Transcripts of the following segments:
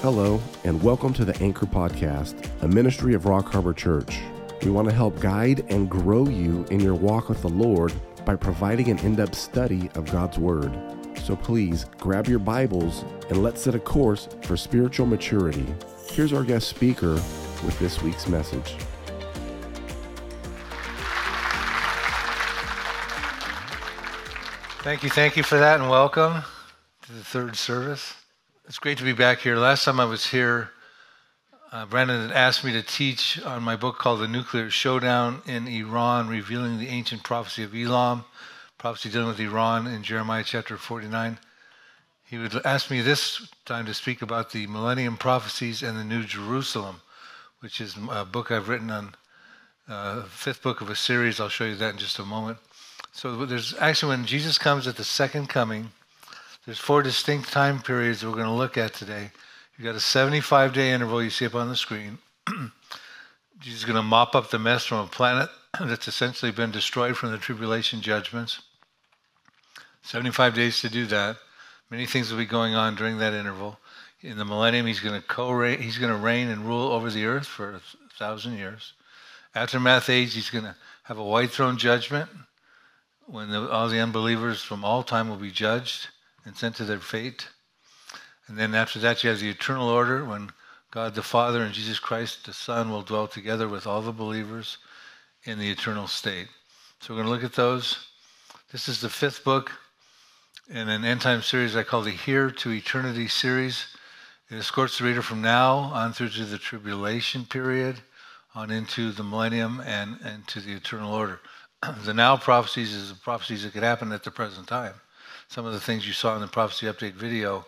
Hello, and welcome to the Anchor Podcast, a ministry of Rock Harbor Church. We want to help guide and grow you in your walk with the Lord by providing an in depth study of God's Word. So please grab your Bibles and let's set a course for spiritual maturity. Here's our guest speaker with this week's message. Thank you, thank you for that, and welcome to the third service. It's great to be back here. Last time I was here, uh, Brandon had asked me to teach on my book called The Nuclear Showdown in Iran, revealing the ancient prophecy of Elam, prophecy dealing with Iran in Jeremiah chapter 49. He would ask me this time to speak about the Millennium Prophecies and the New Jerusalem, which is a book I've written on, uh, fifth book of a series. I'll show you that in just a moment. So there's actually when Jesus comes at the second coming, there's four distinct time periods we're going to look at today. You've got a 75 day interval you see up on the screen. Jesus is going to mop up the mess from a planet that's essentially been destroyed from the tribulation judgments. 75 days to do that. Many things will be going on during that interval. In the millennium, he's going to co-reign, he's going to reign and rule over the earth for a thousand years. Aftermath age, he's going to have a white throne judgment when the, all the unbelievers from all time will be judged and sent to their fate. And then after that, you have the eternal order when God the Father and Jesus Christ the Son will dwell together with all the believers in the eternal state. So we're going to look at those. This is the fifth book in an end time series I call the Here to Eternity series. It escorts the reader from now on through to the tribulation period, on into the millennium, and, and to the eternal order. the now prophecies is the prophecies that could happen at the present time some of the things you saw in the prophecy update video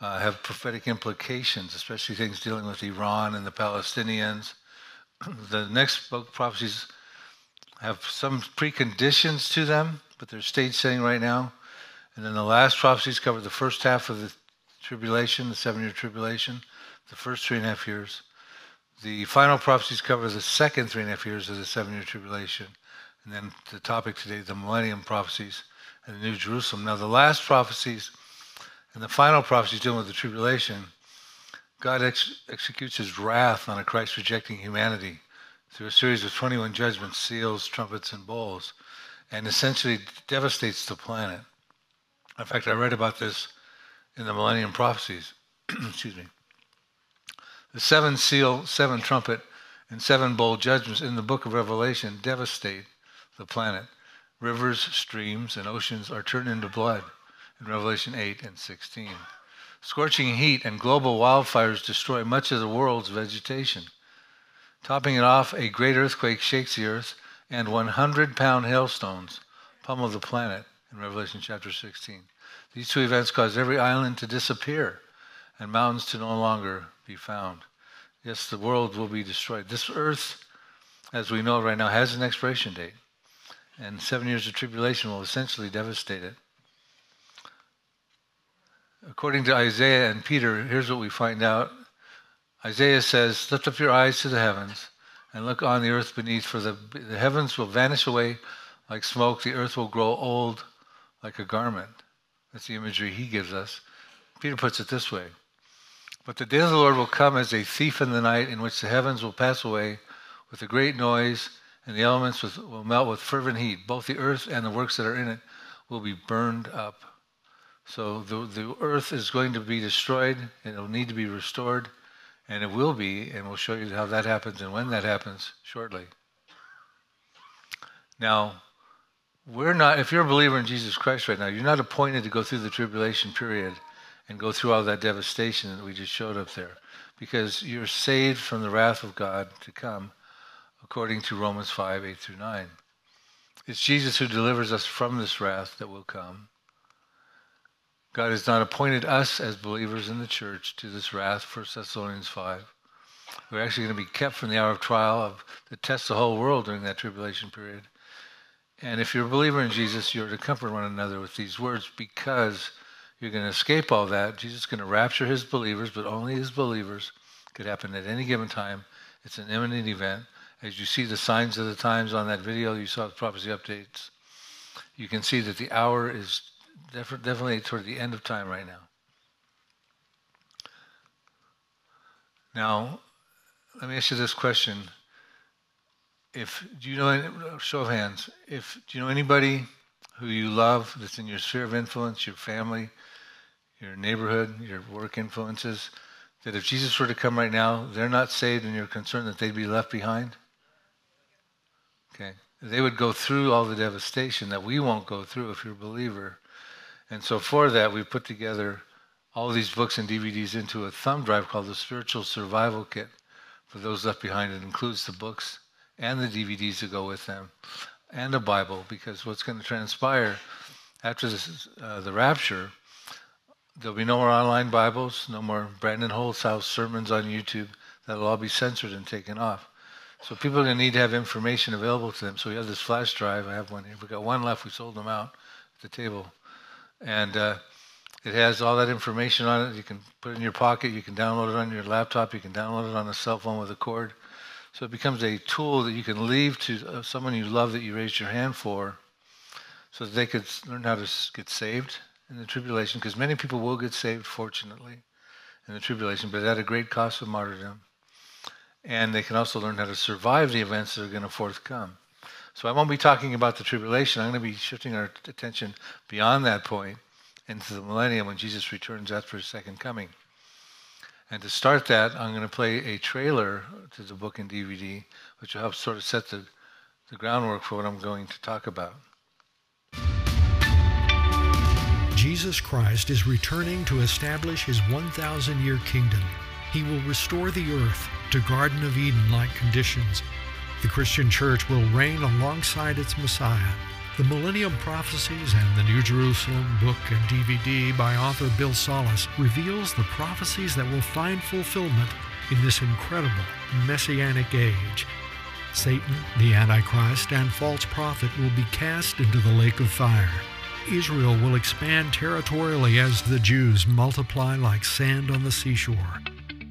uh, have prophetic implications, especially things dealing with Iran and the Palestinians. the next book, prophecies, have some preconditions to them, but they're stage setting right now. And then the last prophecies cover the first half of the tribulation, the seven year tribulation, the first three and a half years. The final prophecies cover the second three and a half years of the seven year tribulation. And then the topic today, the millennium prophecies, and the New Jerusalem. Now, the last prophecies and the final prophecies dealing with the tribulation, God ex- executes his wrath on a Christ rejecting humanity through a series of 21 judgments, seals, trumpets, and bowls, and essentially devastates the planet. In fact, I read about this in the Millennium Prophecies. Excuse me. The seven seal, seven trumpet, and seven bowl judgments in the book of Revelation devastate the planet. Rivers, streams, and oceans are turned into blood in Revelation 8 and 16. Scorching heat and global wildfires destroy much of the world's vegetation. Topping it off, a great earthquake shakes the earth, and 100 pound hailstones pummel the planet in Revelation chapter 16. These two events cause every island to disappear and mountains to no longer be found. Yes, the world will be destroyed. This earth, as we know right now, has an expiration date and seven years of tribulation will essentially devastate it. According to Isaiah and Peter, here's what we find out. Isaiah says, Lift up your eyes to the heavens and look on the earth beneath, for the, the heavens will vanish away like smoke, the earth will grow old like a garment. That's the imagery he gives us. Peter puts it this way But the day of the Lord will come as a thief in the night, in which the heavens will pass away with a great noise and the elements will melt with fervent heat. Both the earth and the works that are in it will be burned up. So the, the earth is going to be destroyed, and it will need to be restored, and it will be, and we'll show you how that happens and when that happens shortly. Now, we're not, if you're a believer in Jesus Christ right now, you're not appointed to go through the tribulation period and go through all that devastation that we just showed up there because you're saved from the wrath of God to come according to Romans 5 8 through 9. It's Jesus who delivers us from this wrath that will come. God has not appointed us as believers in the church to this wrath, 1 Thessalonians 5. We're actually going to be kept from the hour of trial of that tests the whole world during that tribulation period. And if you're a believer in Jesus, you're to comfort one another with these words because you're going to escape all that. Jesus is going to rapture his believers, but only his believers. It Could happen at any given time. It's an imminent event as you see the signs of the times on that video, you saw the prophecy updates. You can see that the hour is def- definitely toward the end of time right now. Now, let me ask you this question. If do you know show of hands, if do you know anybody who you love that's in your sphere of influence, your family, your neighborhood, your work influences, that if Jesus were to come right now, they're not saved and you're concerned that they'd be left behind? Okay. They would go through all the devastation that we won't go through if you're a believer. And so for that, we put together all these books and DVDs into a thumb drive called the Spiritual Survival Kit for those left behind. It includes the books and the DVDs that go with them and a Bible because what's going to transpire after this, uh, the rapture, there'll be no more online Bibles, no more Brandon Holthaus sermons on YouTube. That'll all be censored and taken off. So people are going to need to have information available to them. So we have this flash drive. I have one here. We got one left. We sold them out at the table, and uh, it has all that information on it. You can put it in your pocket. You can download it on your laptop. You can download it on a cell phone with a cord. So it becomes a tool that you can leave to uh, someone you love that you raised your hand for, so that they could learn how to get saved in the tribulation. Because many people will get saved, fortunately, in the tribulation, but at a great cost of martyrdom. And they can also learn how to survive the events that are going to forthcome. So I won't be talking about the tribulation. I'm going to be shifting our attention beyond that point into the millennium when Jesus returns after his second coming. And to start that, I'm going to play a trailer to the book and DVD, which will help sort of set the, the groundwork for what I'm going to talk about. Jesus Christ is returning to establish his 1,000 year kingdom. He will restore the earth to Garden of Eden like conditions. The Christian church will reign alongside its Messiah the Millennium Prophecies and the New Jerusalem book and DVD by author Bill Salus reveals the prophecies that will find fulfillment in this incredible messianic age. Satan, the Antichrist, and false prophet will be cast into the lake of fire. Israel will expand territorially as the Jews multiply like sand on the seashore.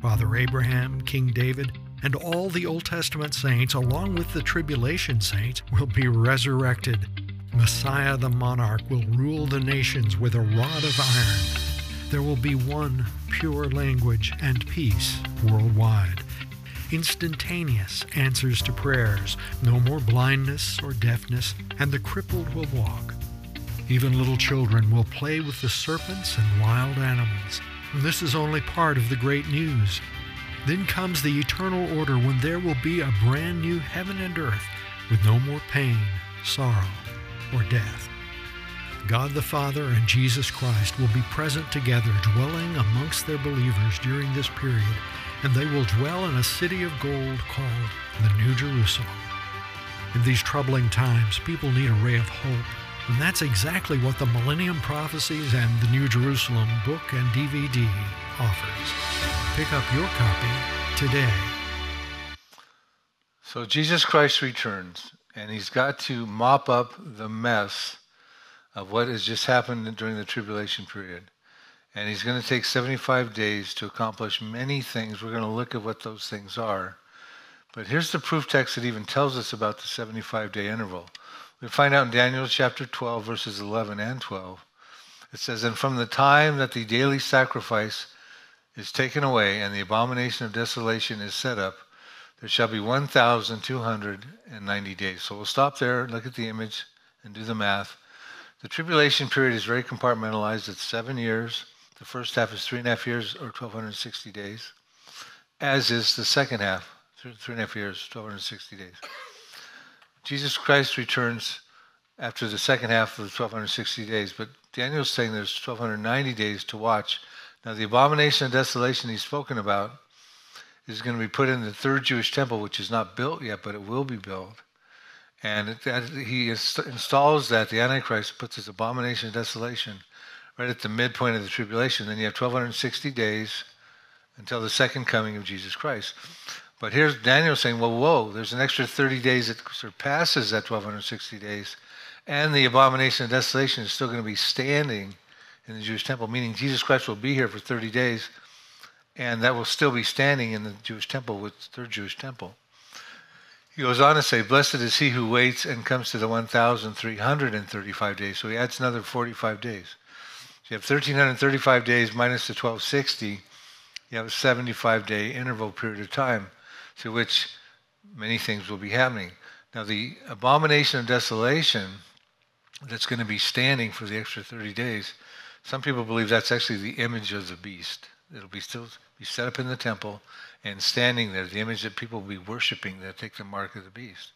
Father Abraham, King David, and all the Old Testament saints, along with the tribulation saints, will be resurrected Messiah the monarch will rule the nations with a rod of iron. There will be one pure language and peace worldwide. Instantaneous answers to prayers, no more blindness or deafness, and the crippled will walk. Even little children will play with the serpents and wild animals. This is only part of the great news. Then comes the eternal order when there will be a brand new heaven and earth with no more pain, sorrow, or death. God the Father and Jesus Christ will be present together, dwelling amongst their believers during this period, and they will dwell in a city of gold called the New Jerusalem. In these troubling times, people need a ray of hope, and that's exactly what the Millennium Prophecies and the New Jerusalem book and DVD offers. Pick up your copy today. So Jesus Christ returns and he's got to mop up the mess of what has just happened during the tribulation period. And he's going to take 75 days to accomplish many things. We're going to look at what those things are. But here's the proof text that even tells us about the 75 day interval. We find out in Daniel chapter 12, verses 11 and 12. It says, And from the time that the daily sacrifice is taken away and the abomination of desolation is set up, there shall be 1,290 days. So we'll stop there, look at the image, and do the math. The tribulation period is very compartmentalized. It's seven years. The first half is three and a half years, or 1,260 days, as is the second half, three, and a half years, 1,260 days. Jesus Christ returns after the second half of the 1,260 days, but Daniel's saying there's 1,290 days to watch. Now, the abomination of desolation he's spoken about is going to be put in the third Jewish temple, which is not built yet, but it will be built. And it, he installs that, the Antichrist puts his abomination of desolation right at the midpoint of the tribulation. Then you have 1,260 days until the second coming of Jesus Christ. But here's Daniel saying, well, whoa, there's an extra 30 days that surpasses that 1,260 days. And the abomination of desolation is still going to be standing in the Jewish temple, meaning Jesus Christ will be here for 30 days and that will still be standing in the Jewish temple with their Jewish temple. He goes on to say, Blessed is he who waits and comes to the 1,335 days. So he adds another 45 days. So you have 1,335 days minus the 1,260. you have a 75 day interval period of time to which many things will be happening. Now, the abomination of desolation that's going to be standing for the extra 30 days, some people believe that's actually the image of the beast. It'll be still be set up in the temple and standing there, the image that people will be worshiping that take the mark of the beast.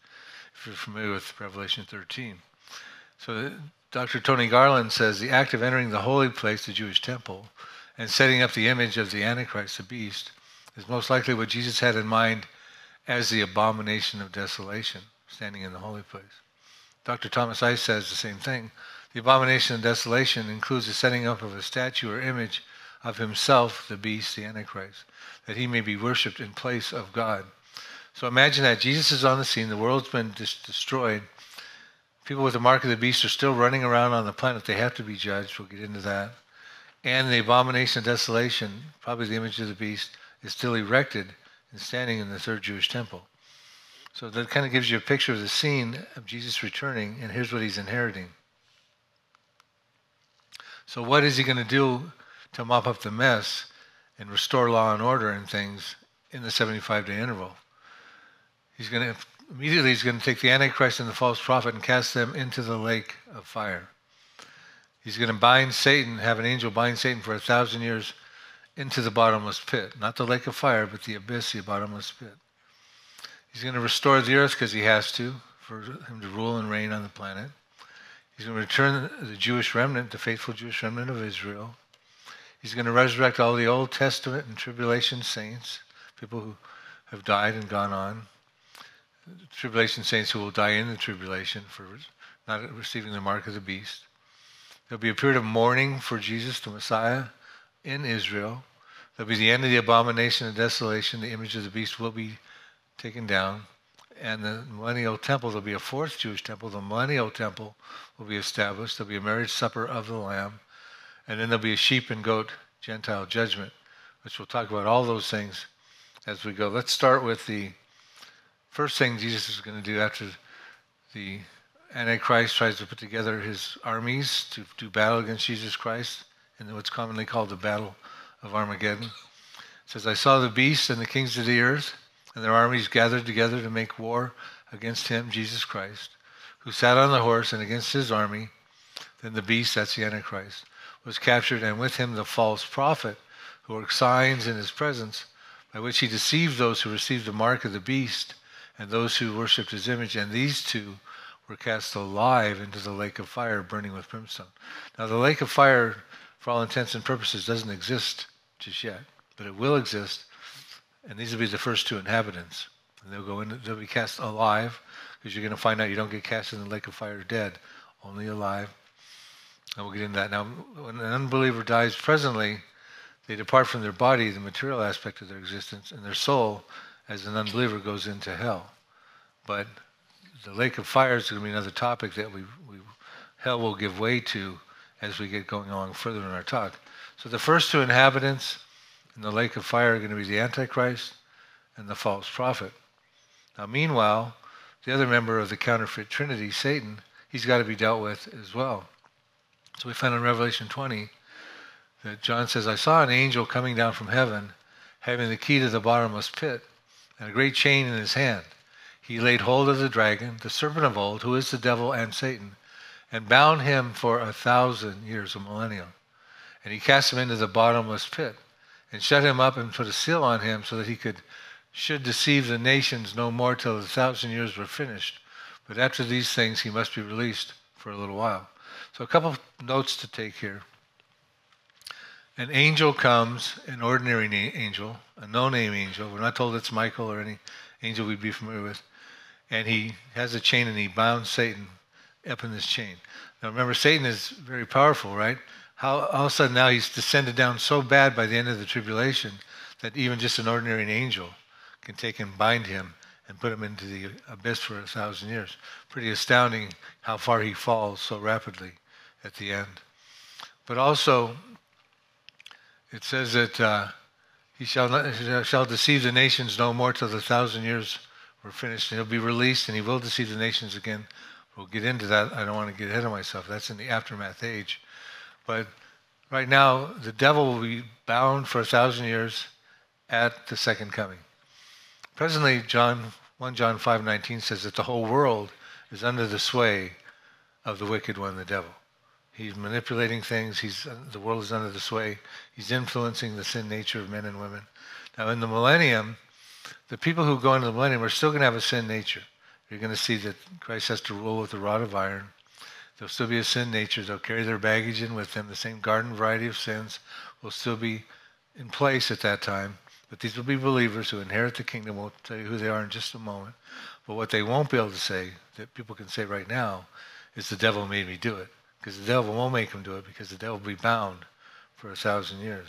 If you're familiar with Revelation 13. So Dr. Tony Garland says the act of entering the holy place, the Jewish temple, and setting up the image of the Antichrist, the beast, is most likely what Jesus had in mind as the abomination of desolation, standing in the holy place. Dr. Thomas Ice says the same thing. The abomination of desolation includes the setting up of a statue or image of himself, the beast, the Antichrist, that he may be worshipped in place of God. So imagine that Jesus is on the scene, the world's been dis- destroyed. People with the mark of the beast are still running around on the planet. They have to be judged. We'll get into that. And the abomination of desolation, probably the image of the beast, is still erected and standing in the third Jewish temple. So that kind of gives you a picture of the scene of Jesus returning, and here's what he's inheriting. So, what is he going to do to mop up the mess and restore law and order and things in the 75 day interval? He's going to immediately he's going to take the Antichrist and the false prophet and cast them into the lake of fire. He's going to bind Satan, have an angel bind Satan for a thousand years into the bottomless pit. Not the lake of fire, but the abyss, the bottomless pit. He's going to restore the earth because he has to, for him to rule and reign on the planet. He's going to return the Jewish remnant, the faithful Jewish remnant of Israel. He's going to resurrect all the Old Testament and tribulation saints, people who have died and gone on. Tribulation saints who will die in the tribulation for not receiving the mark of the beast. There'll be a period of mourning for Jesus, the Messiah, in Israel. There'll be the end of the abomination and desolation. The image of the beast will be taken down. And the millennial temple, there'll be a fourth Jewish temple. The millennial temple will be established. There'll be a marriage supper of the Lamb. And then there'll be a sheep and goat Gentile judgment, which we'll talk about all those things as we go. Let's start with the first thing Jesus is going to do after the Antichrist tries to put together his armies to do battle against Jesus Christ in what's commonly called the Battle of Armageddon. It says, I saw the beast and the kings of the earth and their armies gathered together to make war against him, Jesus Christ, who sat on the horse and against his army. Then the beast, that's the Antichrist, was captured, and with him the false prophet, who worked signs in his presence, by which he deceived those who received the mark of the beast and those who worshipped his image. And these two were cast alive into the lake of fire, burning with brimstone. Now, the lake of fire, for all intents and purposes, doesn't exist just yet, but it will exist and these will be the first two inhabitants. And they'll go in, they'll be cast alive, because you're going to find out you don't get cast in the lake of fire dead, only alive. And we'll get into that. Now, when an unbeliever dies presently, they depart from their body, the material aspect of their existence, and their soul, as an unbeliever, goes into hell. But the lake of fire is going to be another topic that we, we hell will give way to as we get going along further in our talk. So the first two inhabitants in the lake of fire are going to be the Antichrist and the false prophet. Now, meanwhile, the other member of the counterfeit trinity, Satan, he's got to be dealt with as well. So we find in Revelation 20 that John says, I saw an angel coming down from heaven, having the key to the bottomless pit, and a great chain in his hand. He laid hold of the dragon, the serpent of old, who is the devil and Satan, and bound him for a thousand years, a millennium. And he cast him into the bottomless pit and shut him up and put a seal on him so that he could should deceive the nations no more till the thousand years were finished. But after these things he must be released for a little while. So a couple of notes to take here. An angel comes, an ordinary na- angel, a no-name angel. We're not told it's Michael or any angel we'd be familiar with. And he has a chain and he bound Satan up in this chain. Now remember, Satan is very powerful, right? how all of a sudden now he's descended down so bad by the end of the tribulation that even just an ordinary angel can take and bind him and put him into the abyss for a thousand years. Pretty astounding how far he falls so rapidly at the end. But also, it says that uh, he shall, not, shall deceive the nations no more till the thousand years were finished. And he'll be released and he will deceive the nations again. We'll get into that. I don't want to get ahead of myself. That's in the aftermath age. But right now, the devil will be bound for a thousand years, at the second coming. Presently, John 1 John 5:19 says that the whole world is under the sway of the wicked one, the devil. He's manipulating things. He's the world is under the sway. He's influencing the sin nature of men and women. Now, in the millennium, the people who go into the millennium are still going to have a sin nature. You're going to see that Christ has to rule with a rod of iron. There'll still be a sin nature. They'll carry their baggage in with them. The same garden variety of sins will still be in place at that time. But these will be believers who inherit the kingdom. We'll tell you who they are in just a moment. But what they won't be able to say, that people can say right now, is the devil made me do it. Because the devil won't make them do it because the devil will be bound for a thousand years.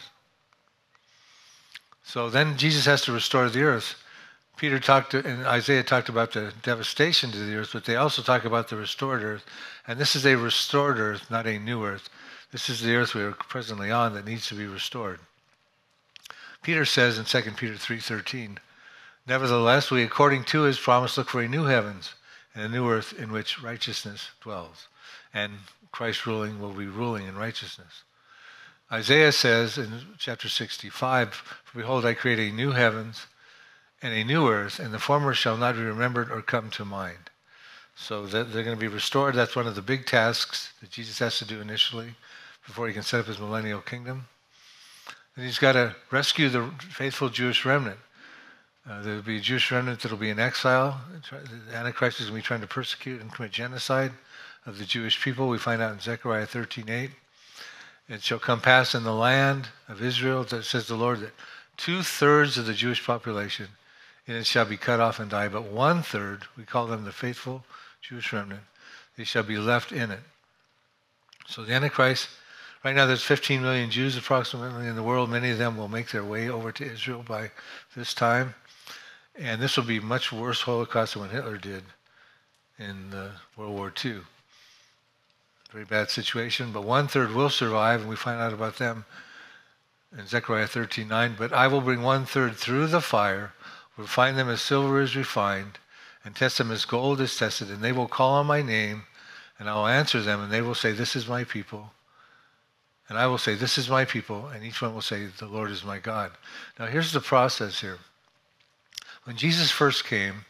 So then Jesus has to restore the earth. Peter talked and Isaiah talked about the devastation to the earth, but they also talk about the restored earth. And this is a restored earth, not a new earth. This is the earth we are presently on that needs to be restored. Peter says in 2 Peter 3:13, "Nevertheless, we according to his promise look for a new heavens and a new earth in which righteousness dwells." And Christ ruling will be ruling in righteousness. Isaiah says in chapter 65, Behold, I create a new heavens and a new earth, and the former shall not be remembered or come to mind. So they're going to be restored. That's one of the big tasks that Jesus has to do initially before he can set up his millennial kingdom. And he's got to rescue the faithful Jewish remnant. Uh, there'll be a Jewish remnant that'll be in exile. The Antichrist is going to be trying to persecute and commit genocide of the Jewish people. We find out in Zechariah 13:8. It shall come pass in the land of Israel, that says the Lord, that two thirds of the Jewish population in it shall be cut off and die, but one third, we call them the faithful Jewish remnant, they shall be left in it. So the Antichrist, right now there's 15 million Jews approximately in the world. Many of them will make their way over to Israel by this time. And this will be much worse Holocaust than what Hitler did in uh, World War II very bad situation, but one third will survive, and we find out about them in Zechariah 13:9. But I will bring one third through the fire, refine them as silver is refined, and test them as gold is tested, and they will call on my name, and I will answer them, and they will say, This is my people. And I will say, This is my people, and each one will say, The Lord is my God. Now here's the process here. When Jesus first came,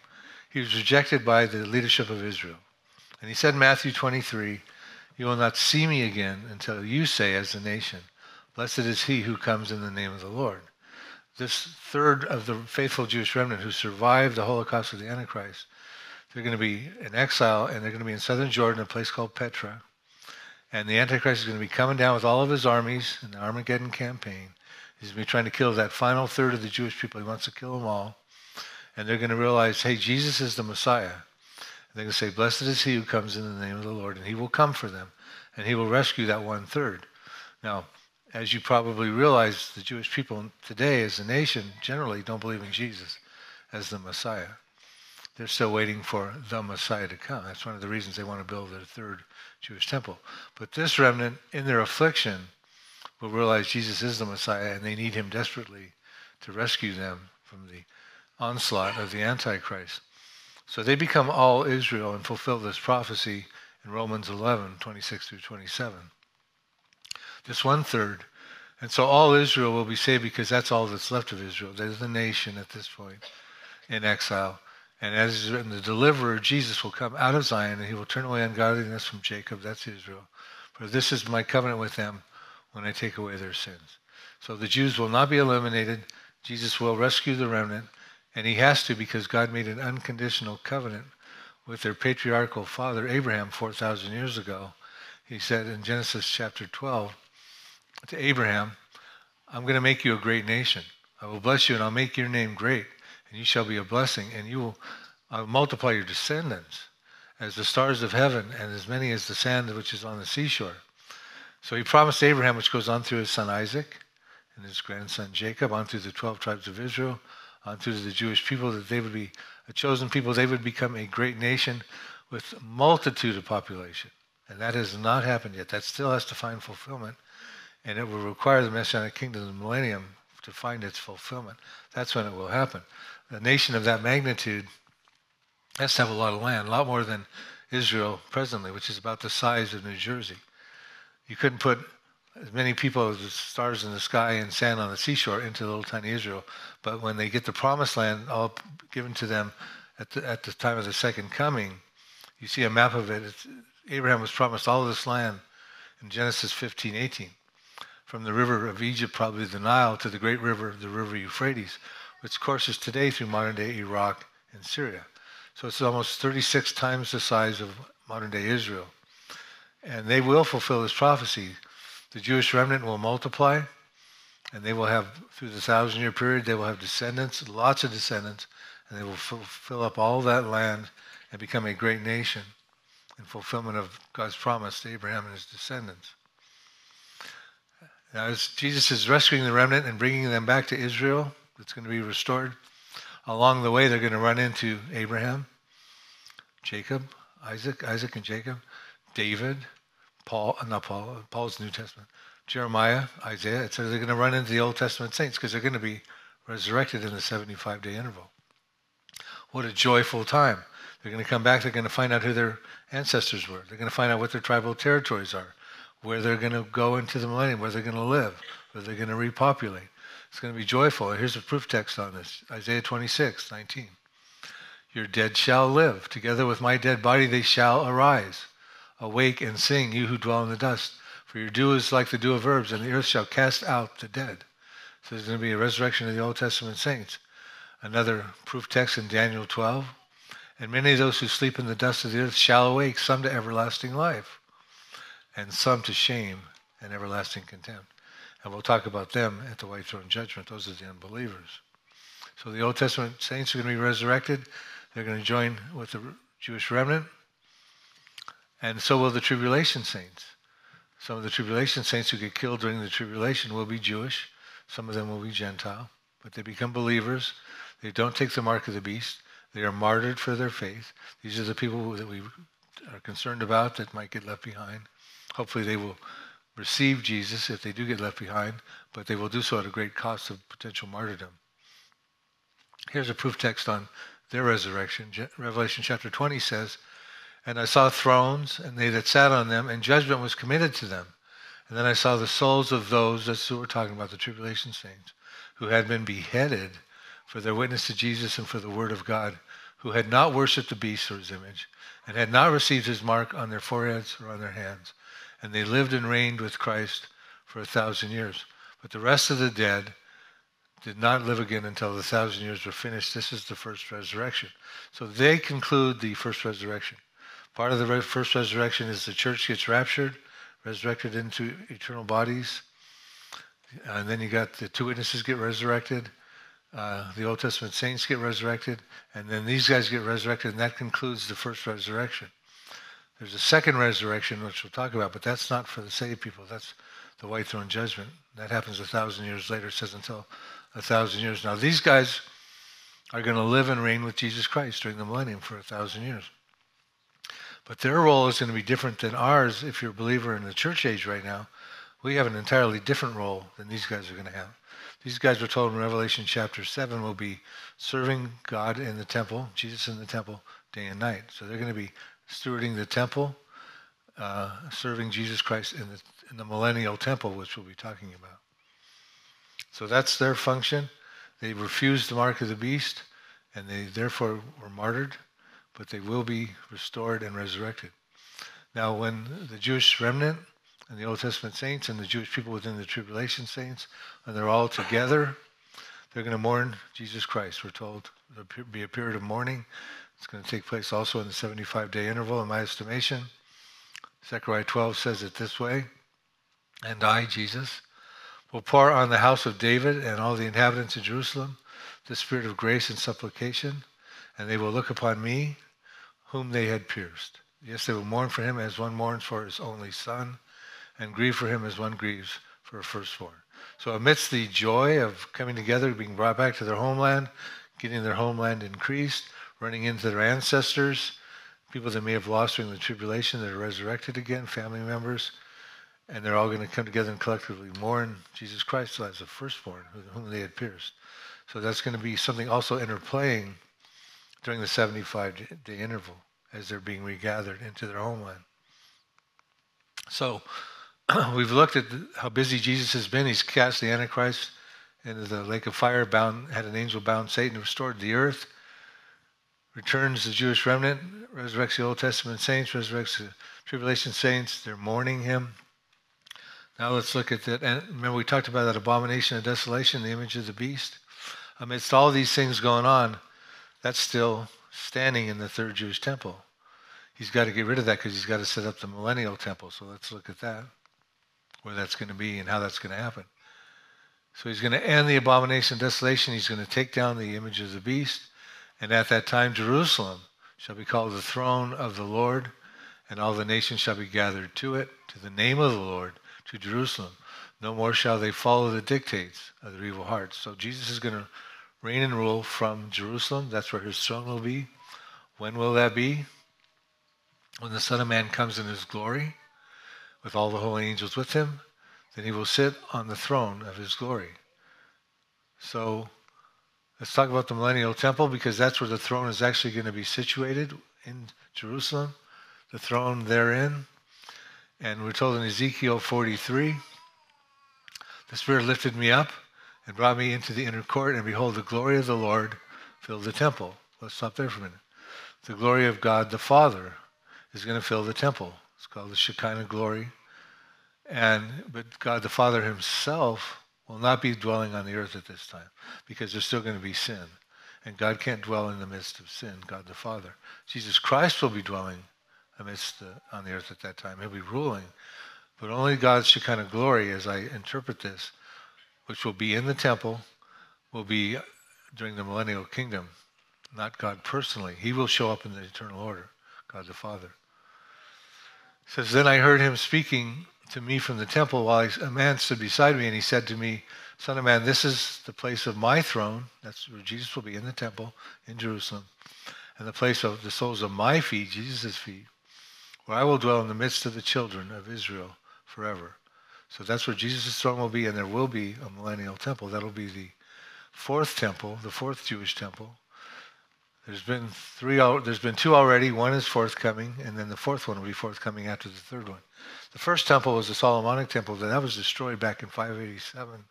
he was rejected by the leadership of Israel. And he said Matthew 23, you will not see me again until you say, as a nation, Blessed is he who comes in the name of the Lord. This third of the faithful Jewish remnant who survived the Holocaust of the Antichrist, they're going to be in exile and they're going to be in southern Jordan, a place called Petra. And the Antichrist is going to be coming down with all of his armies in the Armageddon campaign. He's going to be trying to kill that final third of the Jewish people. He wants to kill them all. And they're going to realize, hey, Jesus is the Messiah. They're going to say, Blessed is he who comes in the name of the Lord, and he will come for them, and he will rescue that one third. Now, as you probably realize, the Jewish people today, as a nation, generally don't believe in Jesus as the Messiah. They're still waiting for the Messiah to come. That's one of the reasons they want to build their third Jewish temple. But this remnant, in their affliction, will realize Jesus is the Messiah, and they need him desperately to rescue them from the onslaught of the Antichrist. So they become all Israel and fulfill this prophecy in Romans 11, 26 through 27. Just one third. And so all Israel will be saved because that's all that's left of Israel. There's the nation at this point in exile. And as is written, the deliverer, Jesus, will come out of Zion and he will turn away ungodliness from Jacob. That's Israel. For this is my covenant with them when I take away their sins. So the Jews will not be eliminated. Jesus will rescue the remnant. And he has to because God made an unconditional covenant with their patriarchal father, Abraham, 4,000 years ago. He said in Genesis chapter 12 to Abraham, I'm going to make you a great nation. I will bless you and I'll make your name great, and you shall be a blessing, and you will I'll multiply your descendants as the stars of heaven and as many as the sand which is on the seashore. So he promised Abraham, which goes on through his son Isaac and his grandson Jacob, on through the 12 tribes of Israel, unto the Jewish people, that they would be a chosen people, they would become a great nation with multitude of population. And that has not happened yet. That still has to find fulfillment. And it will require the Messianic kingdom, of the millennium, to find its fulfillment. That's when it will happen. A nation of that magnitude has to have a lot of land, a lot more than Israel presently, which is about the size of New Jersey. You couldn't put as many people as the stars in the sky and sand on the seashore into little tiny Israel. But when they get the promised land all given to them at the, at the time of the second coming, you see a map of it. It's, Abraham was promised all this land in Genesis 15, 18. From the river of Egypt, probably the Nile, to the great river, the river Euphrates, which courses today through modern day Iraq and Syria. So it's almost 36 times the size of modern day Israel. And they will fulfill this prophecy. The Jewish remnant will multiply, and they will have, through the thousand year period, they will have descendants, lots of descendants, and they will fill up all that land and become a great nation in fulfillment of God's promise to Abraham and his descendants. As Jesus is rescuing the remnant and bringing them back to Israel, it's going to be restored. Along the way, they're going to run into Abraham, Jacob, Isaac, Isaac and Jacob, David, Paul, uh, not Paul, uh, Paul's New Testament, Jeremiah, Isaiah. It says they're going to run into the Old Testament saints because they're going to be resurrected in the 75 day interval. What a joyful time. They're going to come back, they're going to find out who their ancestors were. They're going to find out what their tribal territories are, where they're going to go into the millennium, where they're going to live, where they're going to repopulate. It's going to be joyful. Here's a proof text on this Isaiah 26, 19. Your dead shall live. Together with my dead body they shall arise. Awake and sing, you who dwell in the dust. For your dew is like the dew of herbs, and the earth shall cast out the dead. So there's going to be a resurrection of the Old Testament saints. Another proof text in Daniel 12. And many of those who sleep in the dust of the earth shall awake, some to everlasting life, and some to shame and everlasting contempt. And we'll talk about them at the white throne judgment. Those are the unbelievers. So the Old Testament saints are going to be resurrected. They're going to join with the Jewish remnant. And so will the tribulation saints. Some of the tribulation saints who get killed during the tribulation will be Jewish. Some of them will be Gentile. But they become believers. They don't take the mark of the beast. They are martyred for their faith. These are the people that we are concerned about that might get left behind. Hopefully they will receive Jesus if they do get left behind, but they will do so at a great cost of potential martyrdom. Here's a proof text on their resurrection. Revelation chapter 20 says, And I saw thrones, and they that sat on them, and judgment was committed to them. And then I saw the souls of those, that's who we're talking about, the tribulation saints, who had been beheaded for their witness to Jesus and for the word of God, who had not worshipped the beast or his image, and had not received his mark on their foreheads or on their hands and they lived and reigned with Christ for a thousand years. But the rest of the dead did not live again until the thousand years were finished. This is the first resurrection. So they conclude the first resurrection. Part of the first resurrection is the church gets raptured, resurrected into eternal bodies. And then you got the two witnesses get resurrected. Uh, the Old Testament saints get resurrected. And then these guys get resurrected. And that concludes the first resurrection. There's a second resurrection, which we'll talk about, but that's not for the saved people. That's the white throne judgment. That happens a thousand years later. It says until a thousand years. Now, these guys are going to live and reign with Jesus Christ during the millennium for a thousand years. But their role is going to be different than ours if you're a believer in the church age right now. We have an entirely different role than these guys are going to have. These guys were told in Revelation chapter 7 will be serving God in the temple, Jesus in the temple, day and night. So they're going to be stewarding the temple, uh, serving Jesus Christ in the, in the millennial temple, which we'll be talking about. So that's their function. They refused the mark of the beast, and they therefore were martyred, but they will be restored and resurrected. Now, when the Jewish remnant and the Old Testament saints and the Jewish people within the tribulation saints, when they're all together, they're going to mourn Jesus Christ. We're told there'll be a period of mourning it's going to take place also in the 75 day interval, in my estimation. Zechariah 12 says it this way And I, Jesus, will pour on the house of David and all the inhabitants of Jerusalem the spirit of grace and supplication, and they will look upon me, whom they had pierced. Yes, they will mourn for him as one mourns for his only son, and grieve for him as one grieves for a firstborn. So, amidst the joy of coming together, being brought back to their homeland, getting their homeland increased, running into their ancestors, people that may have lost during the tribulation that are resurrected again, family members, and they're all going to come together and collectively mourn Jesus Christ as the firstborn, whom they had pierced. So that's going to be something also interplaying during the 75 day interval as they're being regathered into their homeland. So we've looked at how busy Jesus has been. He's cast the Antichrist into the lake of fire, bound, had an angel bound Satan, restored the earth, returns the Jewish remnant, resurrects the Old Testament saints, resurrects the tribulation saints. They're mourning him. Now let's look at that. And remember, we talked about that abomination of desolation, the image of the beast. Amidst all these things going on, that's still standing in the third Jewish temple. He's got to get rid of that because he's got to set up the millennial temple. So let's look at that, where that's going to be and how that's going to happen. So he's going to end the abomination of desolation. He's going to take down the image of the beast. And at that time, Jerusalem shall be called the throne of the Lord, and all the nations shall be gathered to it, to the name of the Lord, to Jerusalem. No more shall they follow the dictates of their evil hearts. So Jesus is going to reign and rule from Jerusalem. That's where his throne will be. When will that be? When the Son of Man comes in his glory, with all the holy angels with him, then he will sit on the throne of his glory. So let's talk about the millennial temple because that's where the throne is actually going to be situated in Jerusalem, the throne therein. And we're told in Ezekiel 43 the Spirit lifted me up and brought me into the inner court, and behold, the glory of the Lord filled the temple. Let's stop there for a minute. The glory of God the Father is going to fill the temple. It's called the Shekinah glory. And but God the Father Himself will not be dwelling on the earth at this time because there's still going to be sin. And God can't dwell in the midst of sin, God the Father. Jesus Christ will be dwelling amidst the, on the earth at that time. He'll be ruling. But only God's Shekinah glory, as I interpret this, which will be in the temple, will be during the millennial kingdom, not God personally. He will show up in the eternal order, God the Father. It says, Then I heard him speaking to me from the temple while a man stood beside me, and he said to me, Son of man, this is the place of my throne. That's where Jesus will be in the temple in Jerusalem. And the place of the soles of my feet, Jesus' feet, where I will dwell in the midst of the children of Israel forever. So that's where Jesus' throne will be, and there will be a millennial temple. That'll be the fourth temple, the fourth Jewish temple. There's been three. There's been two already. One is forthcoming, and then the fourth one will be forthcoming after the third one. The first temple was the Solomonic temple. That was destroyed back in 587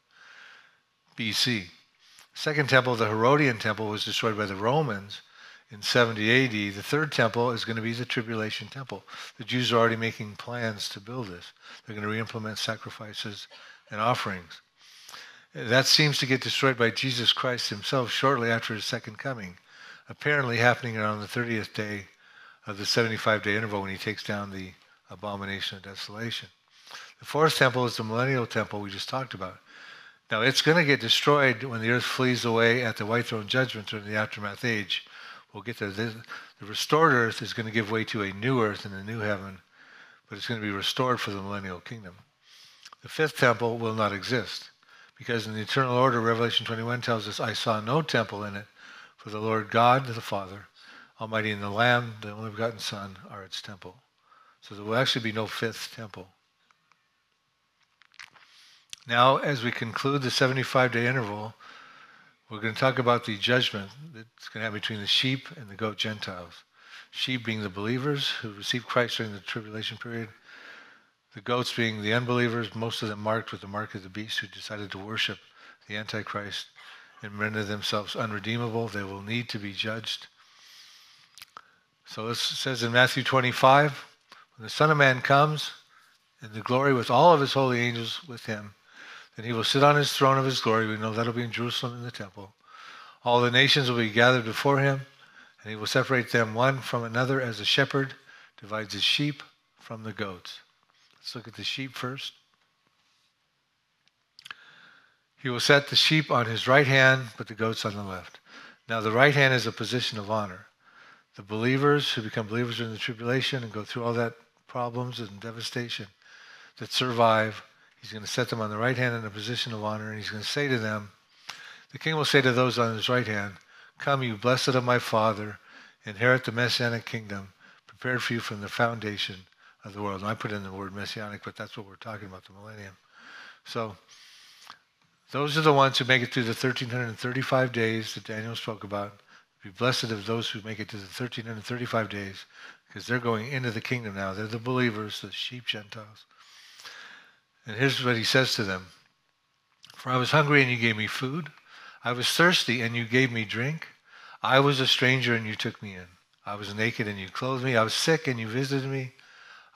BC. second temple, the Herodian temple, was destroyed by the Romans in 70 AD. The third temple is going to be the tribulation temple. The Jews are already making plans to build this. They're going to re-implement sacrifices and offerings. That seems to get destroyed by Jesus Christ himself shortly after his second coming, apparently happening around the 30th day of the 75 day interval when he takes down the abomination of desolation. The fourth temple is the millennial temple we just talked about. Now, it's going to get destroyed when the earth flees away at the white throne judgment during the aftermath age. We'll get there. The, the restored earth is going to give way to a new earth and a new heaven, but it's going to be restored for the millennial kingdom. The fifth temple will not exist because in the eternal order, Revelation 21 tells us, I saw no temple in it, for the Lord God, the Father, Almighty, and the Lamb, the only begotten Son, are its temple. So there will actually be no fifth temple. Now, as we conclude the 75 day interval, we're going to talk about the judgment that's going to happen between the sheep and the goat Gentiles. Sheep being the believers who received Christ during the tribulation period, the goats being the unbelievers, most of them marked with the mark of the beast who decided to worship the Antichrist and render themselves unredeemable. They will need to be judged. So it says in Matthew 25, when the Son of Man comes in the glory with all of his holy angels with him, then he will sit on his throne of his glory. We know that'll be in Jerusalem in the temple. All the nations will be gathered before him, and he will separate them one from another as a shepherd divides his sheep from the goats. Let's look at the sheep first. He will set the sheep on his right hand, but the goats on the left. Now, the right hand is a position of honor. The believers who become believers in the tribulation and go through all that problems and devastation that survive. He's going to set them on the right hand in a position of honor, and he's going to say to them, The king will say to those on his right hand, Come, you blessed of my Father, inherit the messianic kingdom prepared for you from the foundation of the world. And I put in the word messianic, but that's what we're talking about, the millennium. So, those are the ones who make it through the 1335 days that Daniel spoke about. Be blessed of those who make it to the 1335 days because they're going into the kingdom now. They're the believers, the sheep Gentiles. And here's what he says to them For I was hungry and you gave me food. I was thirsty and you gave me drink. I was a stranger and you took me in. I was naked and you clothed me. I was sick and you visited me.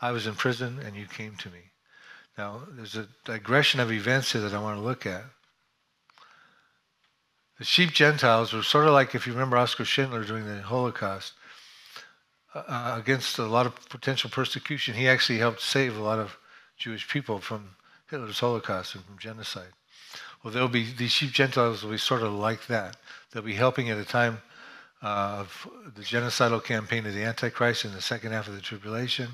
I was in prison and you came to me. Now, there's a digression of events here that I want to look at. The sheep Gentiles were sort of like, if you remember Oscar Schindler during the Holocaust, uh, against a lot of potential persecution. He actually helped save a lot of Jewish people from Hitler's Holocaust and from genocide. Well, there'll be these sheep Gentiles will be sort of like that. They'll be helping at a time uh, of the genocidal campaign of the Antichrist in the second half of the tribulation.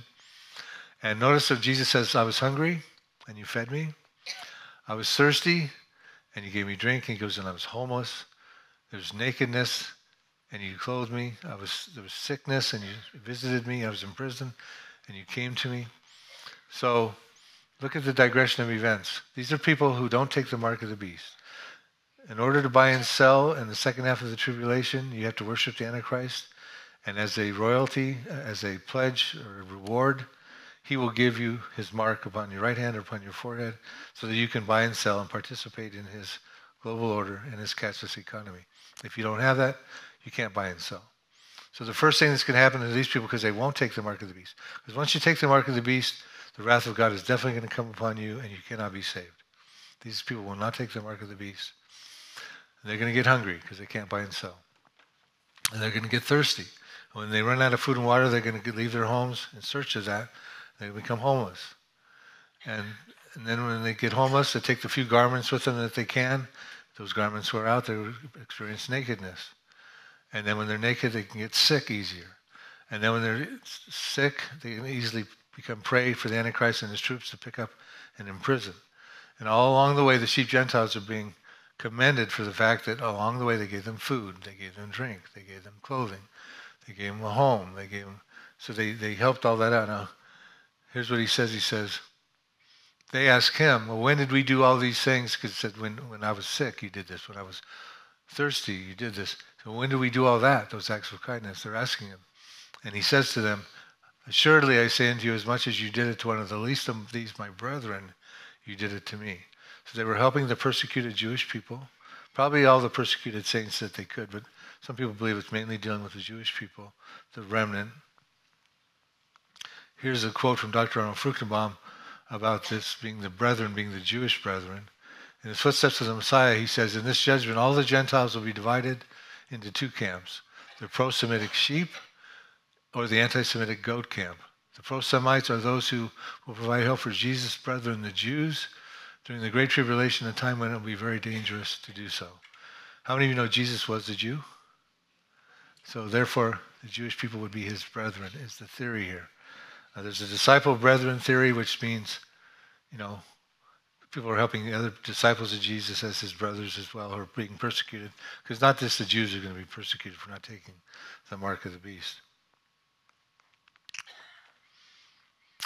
And notice that Jesus says, I was hungry and you fed me. I was thirsty and you gave me drink. And he goes, and I was homeless. There's nakedness and you clothed me. I was there was sickness and you visited me. I was in prison and you came to me. So look at the digression of events. These are people who don't take the mark of the beast. In order to buy and sell in the second half of the tribulation, you have to worship the Antichrist. And as a royalty, as a pledge or a reward, he will give you his mark upon your right hand or upon your forehead so that you can buy and sell and participate in his global order and his cashless economy. If you don't have that, you can't buy and sell. So the first thing that's going to happen to these people, because they won't take the mark of the beast, because once you take the mark of the beast, the wrath of God is definitely going to come upon you, and you cannot be saved. These people will not take the mark of the beast. And they're going to get hungry because they can't buy and sell. And they're going to get thirsty. When they run out of food and water, they're going to leave their homes in search of that. They become homeless. And, and then when they get homeless, they take the few garments with them that they can. Those garments wear out, they experience nakedness. And then when they're naked, they can get sick easier. And then when they're sick, they can easily become prey for the Antichrist and his troops to pick up and imprison. And all along the way, the sheep Gentiles are being commended for the fact that along the way they gave them food, they gave them drink, they gave them clothing, they gave them a home, they gave them, so they, they helped all that out. Now, here's what he says. He says, they ask him, well, when did we do all these things? Because he said, when, when I was sick, you did this. When I was thirsty, you did this. So when do we do all that, those acts of kindness? They're asking him. And he says to them, Assuredly I say unto you, as much as you did it to one of the least of these my brethren, you did it to me. So they were helping the persecuted Jewish people, probably all the persecuted saints that they could, but some people believe it's mainly dealing with the Jewish people, the remnant. Here's a quote from Dr. Arnold Fruchtenbaum about this being the brethren, being the Jewish brethren. In his footsteps of the Messiah, he says, In this judgment, all the Gentiles will be divided into two camps the pro Semitic sheep or the anti Semitic goat camp. The pro Semites are those who will provide help for Jesus' brethren, the Jews, during the Great Tribulation, a time when it will be very dangerous to do so. How many of you know Jesus was a Jew? So, therefore, the Jewish people would be his brethren, is the theory here. Now, there's a disciple brethren theory, which means, you know, people are helping the other disciples of Jesus as his brothers as well, who are being persecuted. Because not just the Jews are going to be persecuted for not taking the mark of the beast.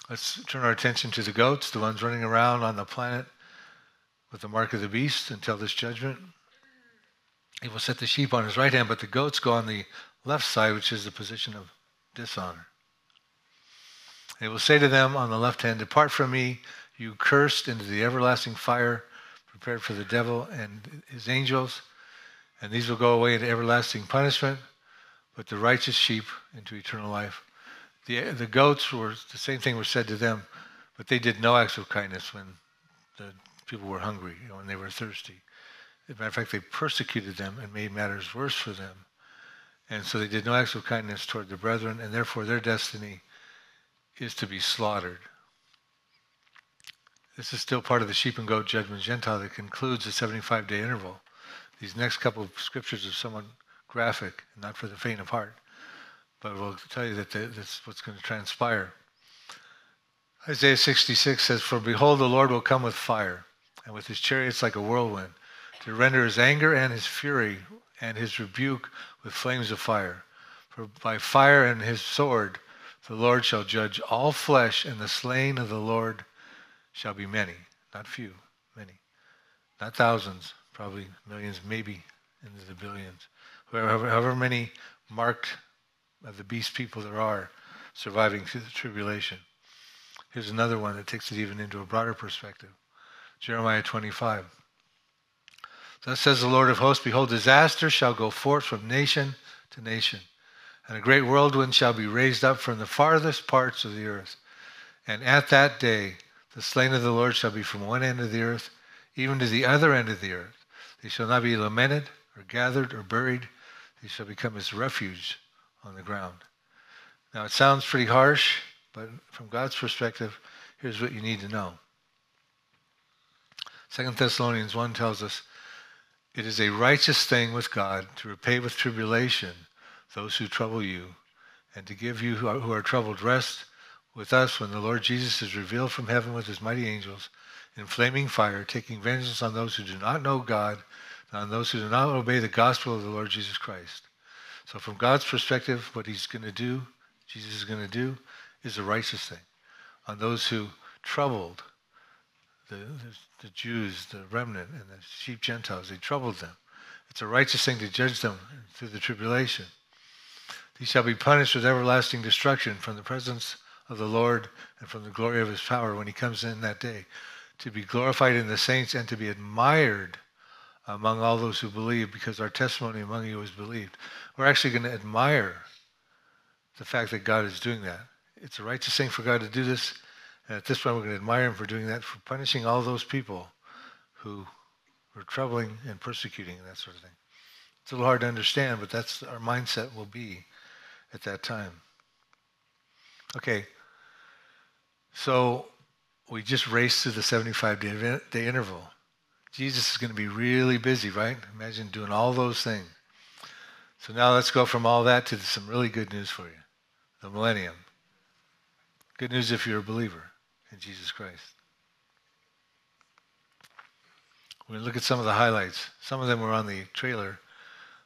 Let's turn our attention to the goats, the ones running around on the planet with the mark of the beast until this judgment. He will set the sheep on his right hand, but the goats go on the left side, which is the position of dishonor. he will say to them on the left hand, Depart from me, you cursed, into the everlasting fire prepared for the devil and his angels. And these will go away into everlasting punishment, but the righteous sheep into eternal life. The, the goats were, the same thing was said to them, but they did no acts of kindness when the people were hungry, you know, when they were thirsty. As a matter of fact, they persecuted them and made matters worse for them. And so they did no acts of kindness toward the brethren, and therefore their destiny is to be slaughtered. This is still part of the sheep and goat judgment Gentile that concludes the 75 day interval. These next couple of scriptures are somewhat graphic, not for the faint of heart but we'll tell you that that's what's going to transpire. Isaiah 66 says, For behold, the Lord will come with fire, and with his chariots like a whirlwind, to render his anger and his fury and his rebuke with flames of fire. For by fire and his sword the Lord shall judge all flesh, and the slain of the Lord shall be many, not few, many. Not thousands, probably millions, maybe into the billions. However, however many marked of the beast people there are surviving through the tribulation. Here's another one that takes it even into a broader perspective. Jeremiah 25. Thus says the Lord of hosts, Behold, disaster shall go forth from nation to nation, and a great whirlwind shall be raised up from the farthest parts of the earth. And at that day the slain of the Lord shall be from one end of the earth even to the other end of the earth. They shall not be lamented or gathered or buried. They shall become as refuge on the ground. Now it sounds pretty harsh, but from God's perspective, here's what you need to know. Second Thessalonians 1 tells us, It is a righteous thing with God to repay with tribulation those who trouble you, and to give you who are, who are troubled rest with us when the Lord Jesus is revealed from heaven with his mighty angels in flaming fire, taking vengeance on those who do not know God, and on those who do not obey the gospel of the Lord Jesus Christ. So, from God's perspective, what he's going to do, Jesus is going to do, is a righteous thing. On those who troubled the, the, the Jews, the remnant, and the sheep Gentiles, they troubled them. It's a righteous thing to judge them through the tribulation. These shall be punished with everlasting destruction from the presence of the Lord and from the glory of his power when he comes in that day, to be glorified in the saints and to be admired among all those who believe, because our testimony among you is believed. We're actually going to admire the fact that God is doing that. It's a righteous thing for God to do this. And at this point, we're going to admire him for doing that, for punishing all those people who were troubling and persecuting and that sort of thing. It's a little hard to understand, but that's our mindset will be at that time. Okay, so we just raced through the 75 day, day interval. Jesus is going to be really busy, right? Imagine doing all those things. So now let's go from all that to some really good news for you the millennium. Good news if you're a believer in Jesus Christ. We're going to look at some of the highlights. Some of them were on the trailer,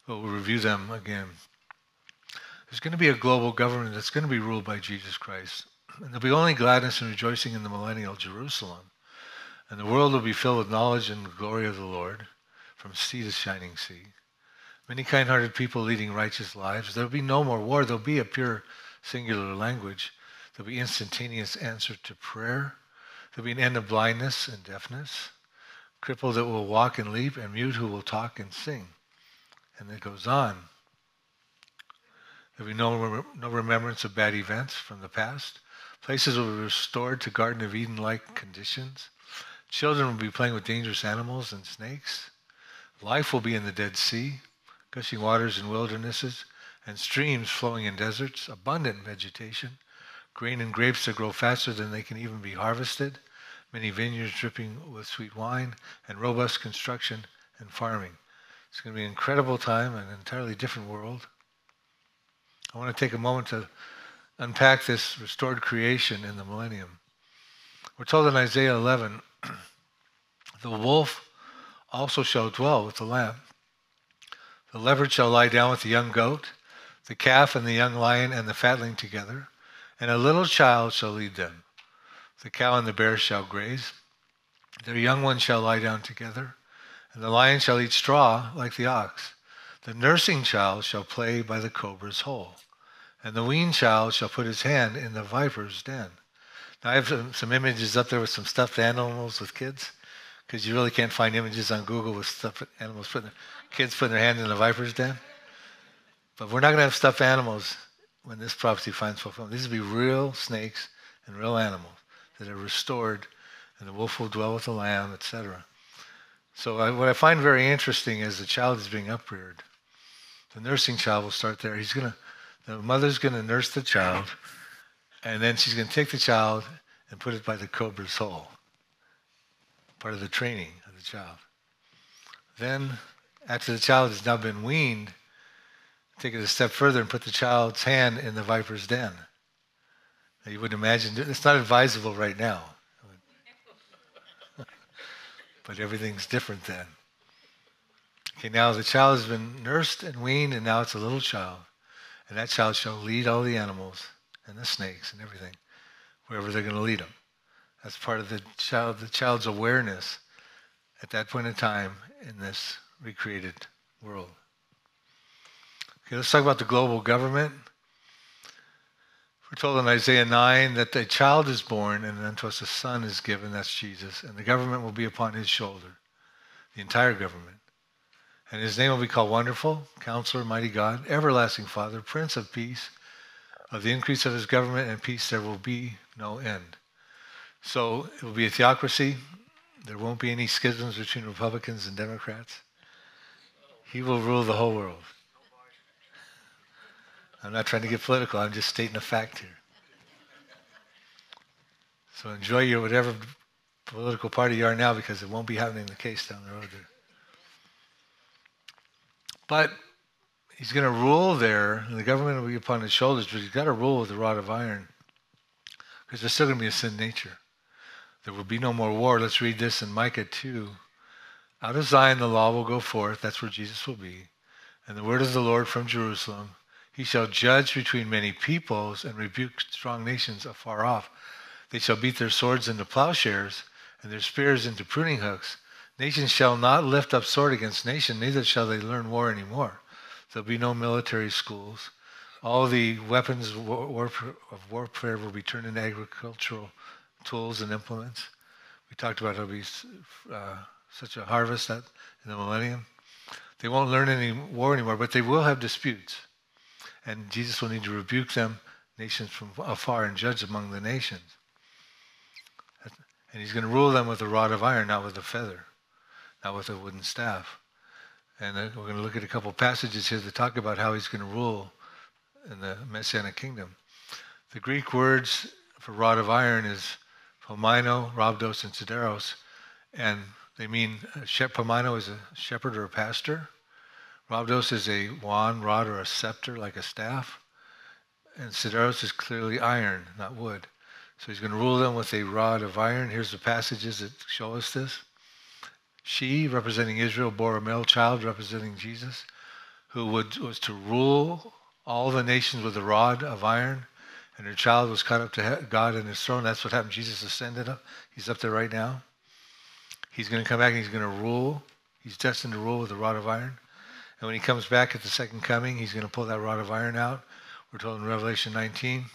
but we'll review them again. There's going to be a global government that's going to be ruled by Jesus Christ. And there'll be only gladness and rejoicing in the millennial Jerusalem. And the world will be filled with knowledge and glory of the Lord from sea to shining sea. Many kind hearted people leading righteous lives. There'll be no more war. There'll be a pure singular language. There'll be instantaneous answer to prayer. There'll be an end of blindness and deafness. Crippled that will walk and leap, and mute who will talk and sing. And it goes on. There'll be no, no remembrance of bad events from the past. Places will be restored to Garden of Eden like conditions. Children will be playing with dangerous animals and snakes. Life will be in the Dead Sea, gushing waters in wildernesses, and streams flowing in deserts, abundant vegetation, grain and grapes that grow faster than they can even be harvested, many vineyards dripping with sweet wine, and robust construction and farming. It's going to be an incredible time, an entirely different world. I want to take a moment to unpack this restored creation in the millennium. We're told in Isaiah 11, the wolf also shall dwell with the lamb. The leopard shall lie down with the young goat, the calf and the young lion and the fatling together, and a little child shall lead them. The cow and the bear shall graze. Their young ones shall lie down together, and the lion shall eat straw like the ox. The nursing child shall play by the cobra's hole and the weaned child shall put his hand in the viper's den. Now, I have some, some images up there with some stuffed animals with kids, because you really can't find images on Google with stuffed animals putting their, kids putting their hand in the viper's den. But we're not going to have stuffed animals when this prophecy finds fulfillment. These will be real snakes and real animals that are restored, and the wolf will dwell with the lamb, etc. So I, what I find very interesting is the child is being upreared. The nursing child will start there. He's going to the mother's going to nurse the child, and then she's going to take the child and put it by the cobra's hole. Part of the training of the child. Then, after the child has now been weaned, take it a step further and put the child's hand in the viper's den. Now, you wouldn't imagine it's not advisable right now. but everything's different then. Okay, now the child has been nursed and weaned, and now it's a little child. And that child shall lead all the animals and the snakes and everything, wherever they're going to lead them. That's part of the child, the child's awareness at that point in time in this recreated world. Okay, let's talk about the global government. We're told in Isaiah 9 that a child is born and unto us a son is given, that's Jesus, and the government will be upon his shoulder, the entire government. And his name will be called Wonderful, Counselor, Mighty God, Everlasting Father, Prince of Peace. Of the increase of his government and peace there will be no end. So it will be a theocracy. There won't be any schisms between Republicans and Democrats. He will rule the whole world. I'm not trying to get political. I'm just stating a fact here. So enjoy your whatever political party you are now because it won't be happening in the case down the road there. But he's going to rule there, and the government will be upon his shoulders, but he's got to rule with a rod of iron because there's still going to be a sin nature. There will be no more war. Let's read this in Micah 2. Out of Zion the law will go forth. That's where Jesus will be. And the word of the Lord from Jerusalem. He shall judge between many peoples and rebuke strong nations afar off. They shall beat their swords into plowshares and their spears into pruning hooks. Nation shall not lift up sword against nation, neither shall they learn war any more. There'll be no military schools. All the weapons of warfare will be turned into agricultural tools and implements. We talked about it'll be uh, such a harvest that in the millennium. They won't learn any war anymore, but they will have disputes. And Jesus will need to rebuke them, nations from afar, and judge among the nations. And he's going to rule them with a rod of iron, not with a feather not with a wooden staff. And we're going to look at a couple passages here that talk about how he's going to rule in the Messianic kingdom. The Greek words for rod of iron is pomino, rhabdos, and sideros. And they mean, uh, pomino is a shepherd or a pastor. Rhabdos is a wand, rod, or a scepter, like a staff. And sideros is clearly iron, not wood. So he's going to rule them with a rod of iron. Here's the passages that show us this. She, representing Israel, bore a male child representing Jesus, who would, was to rule all the nations with a rod of iron, and her child was caught up to God in his throne. That's what happened. Jesus ascended up. He's up there right now. He's going to come back and he's going to rule. He's destined to rule with a rod of iron. And when he comes back at the second coming, he's going to pull that rod of iron out. We're told in Revelation 19.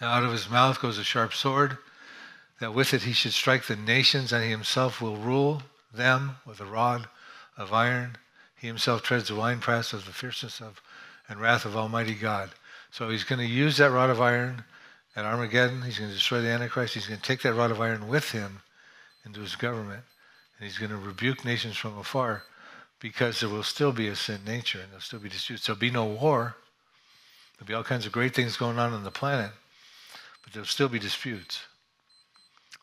Now out of his mouth goes a sharp sword that with it he should strike the nations, and he himself will rule them with a rod of iron. He himself treads the winepress of the fierceness of and wrath of Almighty God. So he's going to use that rod of iron at Armageddon. He's going to destroy the Antichrist. He's going to take that rod of iron with him into his government. And he's going to rebuke nations from afar because there will still be a sin nature and there'll still be disputes. There'll be no war. There'll be all kinds of great things going on on the planet, but there'll still be disputes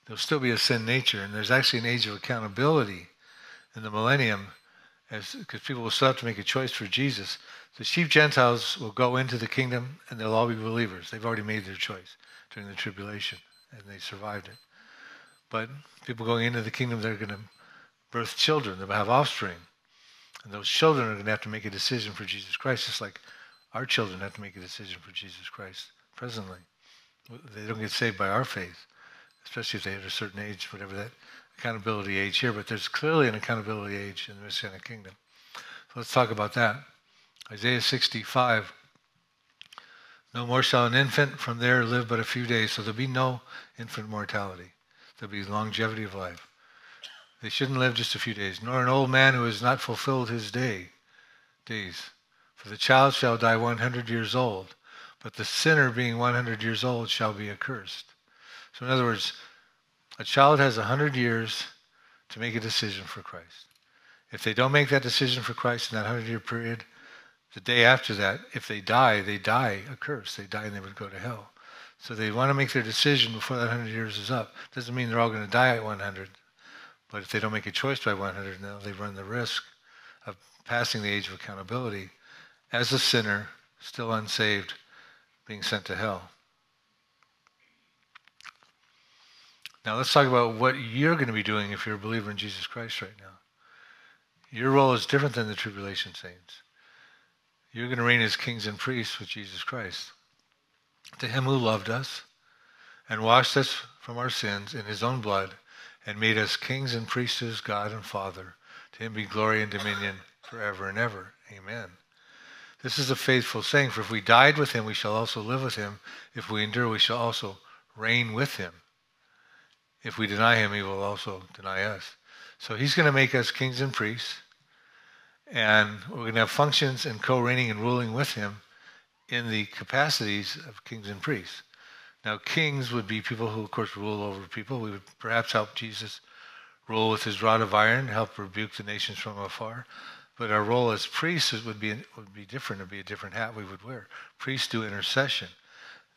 there'll still be a sin nature. And there's actually an age of accountability in the millennium because people will still have to make a choice for Jesus. The chief Gentiles will go into the kingdom and they'll all be believers. They've already made their choice during the tribulation and they survived it. But people going into the kingdom, they're going to birth children, they'll have offspring. And those children are going to have to make a decision for Jesus Christ, just like our children have to make a decision for Jesus Christ presently. They don't get saved by our faith especially if they hit a certain age, whatever that accountability age here. But there's clearly an accountability age in the Messianic kingdom. So let's talk about that. Isaiah 65. No more shall an infant from there live but a few days. So there'll be no infant mortality. There'll be longevity of life. They shouldn't live just a few days, nor an old man who has not fulfilled his day days. For the child shall die 100 years old, but the sinner being 100 years old shall be accursed. So, in other words, a child has 100 years to make a decision for Christ. If they don't make that decision for Christ in that 100 year period, the day after that, if they die, they die a curse. They die and they would go to hell. So they want to make their decision before that 100 years is up. Doesn't mean they're all going to die at 100. But if they don't make a choice by 100, now they run the risk of passing the age of accountability as a sinner, still unsaved, being sent to hell. Now let's talk about what you're going to be doing if you're a believer in Jesus Christ right now. Your role is different than the tribulation saints. You're going to reign as kings and priests with Jesus Christ. To him who loved us and washed us from our sins in his own blood and made us kings and priests God and Father, to him be glory and dominion forever and ever. Amen. This is a faithful saying, for if we died with him, we shall also live with him. If we endure, we shall also reign with him. If we deny him, he will also deny us. So he's going to make us kings and priests, and we're going to have functions and co reigning and ruling with him in the capacities of kings and priests. Now, kings would be people who, of course, rule over people. We would perhaps help Jesus rule with his rod of iron, help rebuke the nations from afar. But our role as priests would be would be different. It'd be a different hat we would wear. Priests do intercession.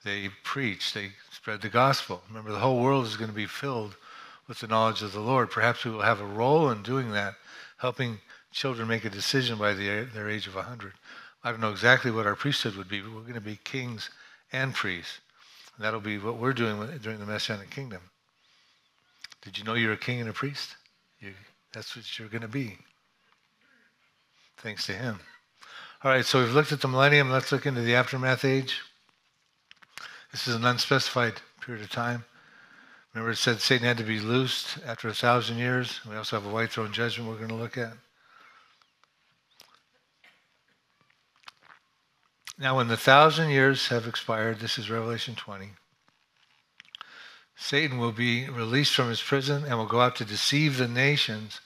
They preach. They spread the gospel. Remember, the whole world is going to be filled with the knowledge of the Lord. Perhaps we will have a role in doing that, helping children make a decision by the, their age of 100. I don't know exactly what our priesthood would be, but we're going to be kings and priests. And that'll be what we're doing during the Messianic kingdom. Did you know you're a king and a priest? You, that's what you're going to be. Thanks to him. All right, so we've looked at the millennium. Let's look into the aftermath age. This is an unspecified period of time. Remember, it said Satan had to be loosed after a thousand years. We also have a white throne judgment we're going to look at. Now, when the thousand years have expired, this is Revelation 20, Satan will be released from his prison and will go out to deceive the nations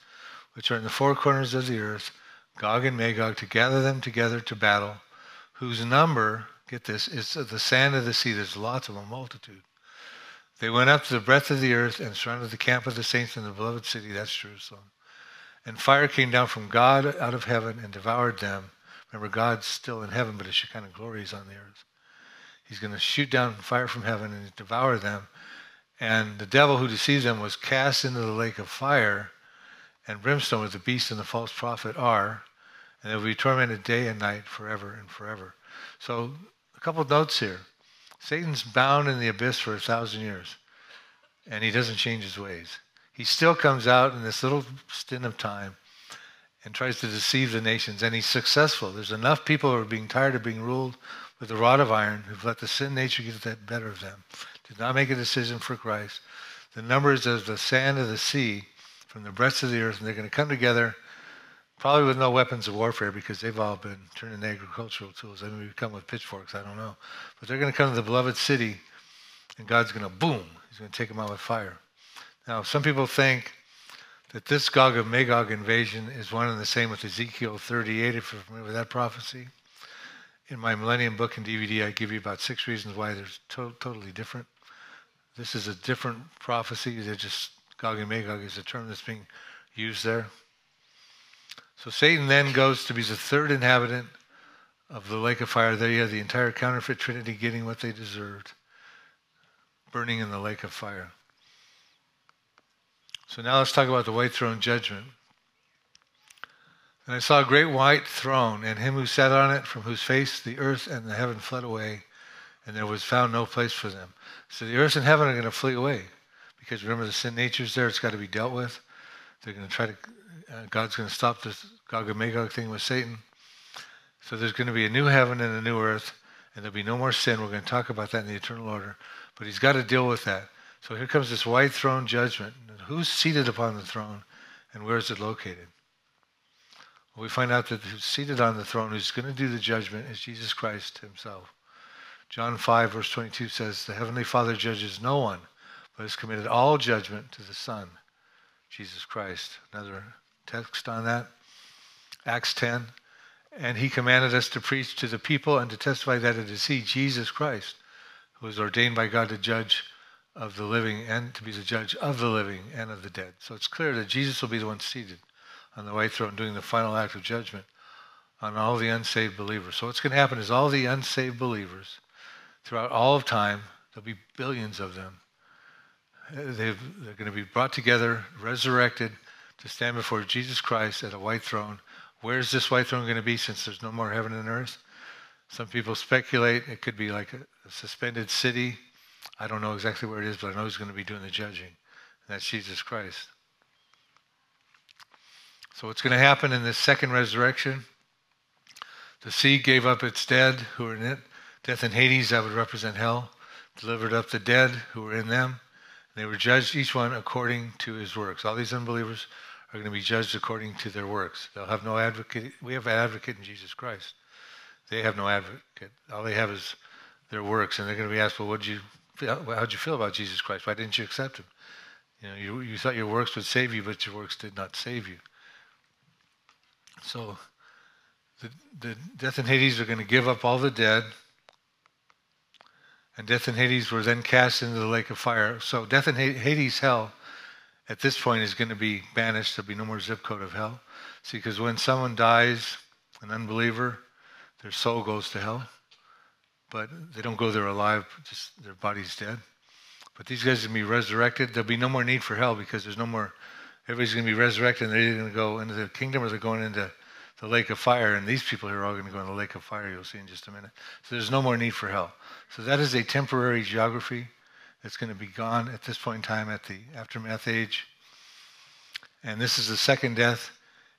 which are in the four corners of the earth, Gog and Magog, to gather them together to battle, whose number, get this, it's the sand of the sea. There's lots of a multitude. They went up to the breadth of the earth and surrounded the camp of the saints in the beloved city, that's Jerusalem. And fire came down from God out of heaven and devoured them Remember, God's still in heaven, but his Shekinah glory is on the earth. He's going to shoot down fire from heaven and devour them. And the devil who deceived them was cast into the lake of fire and brimstone, where the beast and the false prophet are, and they will be tormented day and night forever and forever. So, couple notes here. Satan's bound in the abyss for a thousand years, and he doesn't change his ways. He still comes out in this little stint of time and tries to deceive the nations, and he's successful. There's enough people who are being tired of being ruled with the rod of iron who've let the sin nature get the better of them, did not make a decision for Christ. The numbers of the sand of the sea from the breadths of the earth, and they're going to come together, probably with no weapons of warfare because they've all been turned into agricultural tools. They may come with pitchforks, I don't know. But they're going to come to the beloved city, and God's going to boom, he's going to take them out with fire. Now, some people think that this Gog and Magog invasion is one and the same with Ezekiel 38, if you're familiar with that prophecy. In my Millennium book and DVD, I give you about six reasons why they're to- totally different. This is a different prophecy. They're just Gog and Magog is a term that's being used there. So Satan then goes to be the third inhabitant of the lake of fire. There you have the entire counterfeit trinity getting what they deserved, burning in the lake of fire. So now let's talk about the white throne judgment. And I saw a great white throne, and him who sat on it, from whose face the earth and the heaven fled away, and there was found no place for them. So the earth and heaven are going to flee away. Because remember, the sin nature's there, it's got to be dealt with. They're going to try to, uh, God's going to stop this Gog and Magog thing with Satan. So there's going to be a new heaven and a new earth, and there'll be no more sin. We're going to talk about that in the eternal order. But he's got to deal with that. So here comes this white throne judgment. Who's seated upon the throne and where is it located? Well, we find out that who's seated on the throne, who's going to do the judgment, is Jesus Christ himself. John 5, verse 22 says, The Heavenly Father judges no one, but has committed all judgment to the Son, Jesus Christ. Another text on that. Acts 10. And he commanded us to preach to the people and to testify that it is he, Jesus Christ, who is ordained by God to judge of the living and to be the judge of the living and of the dead. So it's clear that Jesus will be the one seated on the white throne doing the final act of judgment on all the unsaved believers. So what's going to happen is all the unsaved believers throughout all of time, there'll be billions of them. they they're going to be brought together, resurrected to stand before Jesus Christ at a white throne. Where's this white throne going to be since there's no more heaven and earth? Some people speculate it could be like a, a suspended city I don't know exactly where it is, but I know he's going to be doing the judging. And that's Jesus Christ. So what's going to happen in this second resurrection? The sea gave up its dead who were in it. Death and Hades, that would represent hell, delivered up the dead who were in them. And they were judged, each one according to his works. All these unbelievers are going to be judged according to their works. They'll have no advocate. We have an advocate in Jesus Christ. They have no advocate. All they have is their works, and they're going to be asked, "Well, what did you? How'd you feel about Jesus Christ? Why didn't you accept him? You know, you, you thought your works would save you, but your works did not save you." So, the, the death and Hades are going to give up all the dead, and death and Hades were then cast into the lake of fire. So, death and Hades, hell, at this point is going to be banished. There'll be no more zip code of hell. See, because when someone dies, an unbeliever, their soul goes to hell, but they don't go there alive, just their body's dead. But these guys are going to be resurrected. There'll be no more need for hell because there's no more, everybody's going to be resurrected and they're either going to go into the kingdom or they're going into the lake of fire. And these people here are all going to go in the lake of fire, you'll see in just a minute. So there's no more need for hell. So that is a temporary geography that's going to be gone at this point in time at the aftermath age. And this is the second death.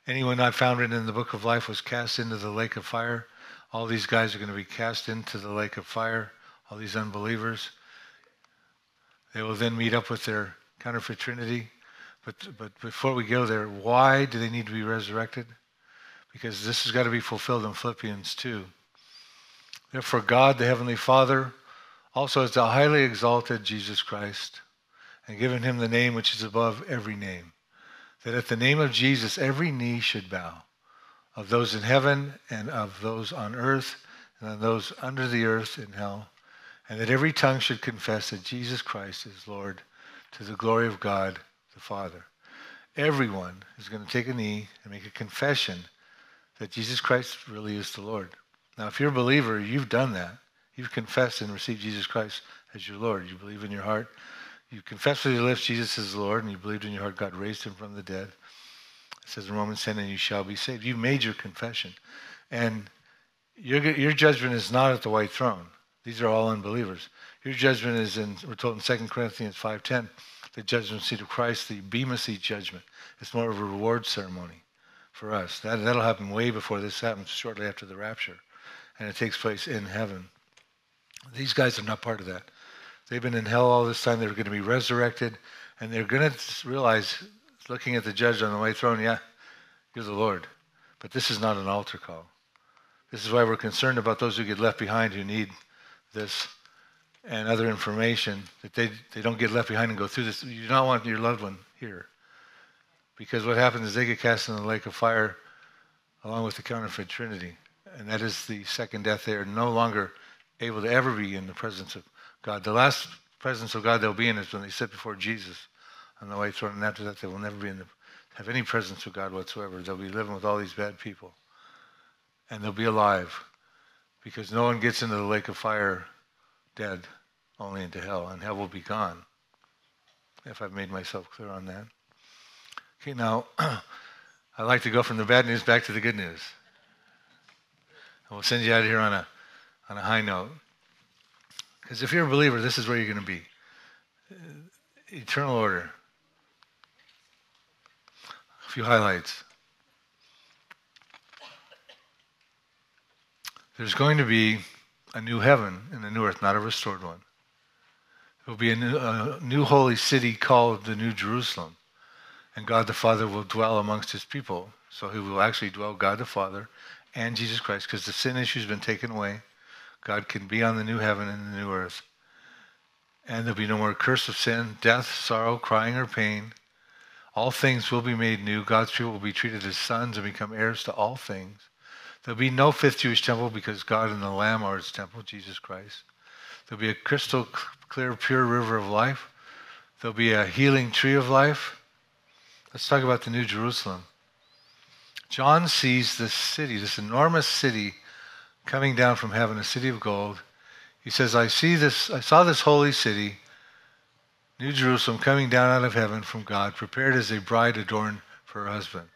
Anyone not found written in the book of life was cast into the lake of fire. All these guys are going to be cast into the lake of fire, all these unbelievers. They will then meet up with their counterfeit trinity. But, but before we go there, why do they need to be resurrected? Because this has got to be fulfilled in Philippians 2. Therefore, God, the Heavenly Father, also has highly exalted Jesus Christ and given him the name which is above every name, that at the name of Jesus every knee should bow, of those in heaven and of those on earth and of those under the earth in hell, and that every tongue should confess that Jesus Christ is Lord to the glory of God the Father. Everyone is going to take a knee and make a confession that Jesus Christ really is the Lord. Now, if you're a believer, you've done that. You've confessed and received Jesus Christ as your Lord. You believe in your heart. You confess with your lips Jesus is Lord, and you believed in your heart God raised him from the dead. It says in Romans 10, and you shall be saved. You've made your confession. And your, your judgment is not at the white throne. These are all unbelievers. Your judgment is in, we're told in 2 Corinthians 5.10, the judgment seat of Christ, the Bema seat judgment. It's more of a reward ceremony for us. That, that'll happen way before this happens, shortly after the rapture. And it takes place in heaven. These guys are not part of that. They've been in hell all this time. They're going to be resurrected. And they're going to realize, looking at the judge on the white throne, yeah, you're the Lord. But this is not an altar call. This is why we're concerned about those who get left behind who need this and other information, that they, they don't get left behind and go through this. You do not want your loved one here. Because what happens is they get cast in the lake of fire along with the counterfeit trinity. And that is the second death. They are no longer able to ever be in the presence of God. The last presence of God they'll be in is when they sit before Jesus on the white throne. And after that, they will never be in the, have any presence of God whatsoever. They'll be living with all these bad people. And they'll be alive because no one gets into the lake of fire dead, only into hell. And hell will be gone, if I've made myself clear on that. Okay, now, I'd like to go from the bad news back to the good news. And we'll send you out here on a on a high note. Because if you're a believer, this is where you're going to be eternal order. A few highlights. There's going to be a new heaven and a new earth, not a restored one. There will be a new, a new holy city called the New Jerusalem. And God the Father will dwell amongst his people. So he will actually dwell, God the Father and Jesus Christ, because the sin issue has been taken away. God can be on the new heaven and the new earth. And there'll be no more curse of sin, death, sorrow, crying, or pain. All things will be made new. God's people will be treated as sons and become heirs to all things. There'll be no fifth Jewish temple because God and the Lamb are its temple, Jesus Christ. There'll be a crystal clear, pure river of life. There'll be a healing tree of life. Let's talk about the New Jerusalem. John sees this city, this enormous city coming down from heaven, a city of gold. He says, I see this, I saw this holy city, New Jerusalem, coming down out of heaven from God, prepared as a bride adorned for her husband.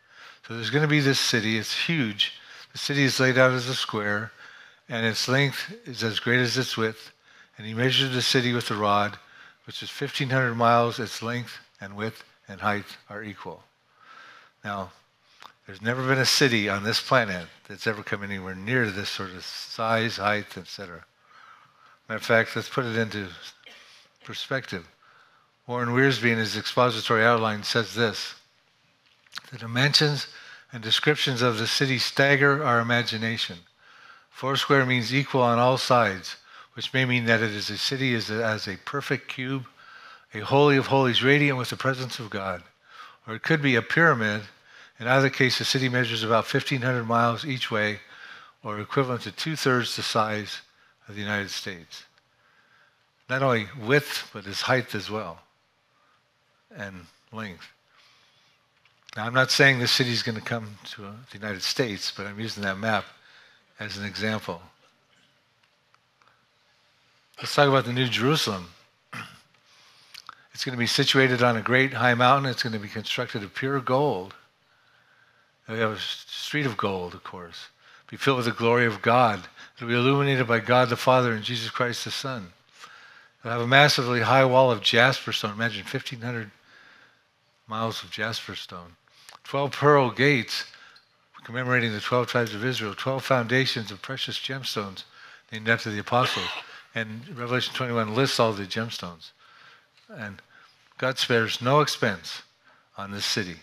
So there's going to be this city. It's huge. The city is laid out as a square, and its length is as great as its width. And he measured the city with a rod, which is 1,500 miles. Its length and width and height are equal. Now, there's never been a city on this planet that's ever come anywhere near this sort of size, height, etc. Matter of fact, let's put it into perspective. Warren Wiersbe, in his expository outline, says this The dimensions and descriptions of the city stagger our imagination. Foursquare means equal on all sides, which may mean that it is a city as a, as a perfect cube, a holy of holies radiant with the presence of God. Or it could be a pyramid. In either case, the city measures about 1,500 miles each way, or equivalent to two thirds the size of the United States. Not only width, but its height as well, and length. Now, I'm not saying the city is going to come to the United States, but I'm using that map as an example. Let's talk about the New Jerusalem. It's going to be situated on a great high mountain. It's going to be constructed of pure gold. We have a street of gold, of course. Be filled with the glory of God. It'll be illuminated by God the Father and Jesus Christ the Son. It'll have a massively high wall of jasper stone. Imagine 1,500 miles of jasper stone. 12 pearl gates commemorating the 12 tribes of Israel, 12 foundations of precious gemstones named after the apostles. And Revelation 21 lists all the gemstones. And God spares no expense on this city.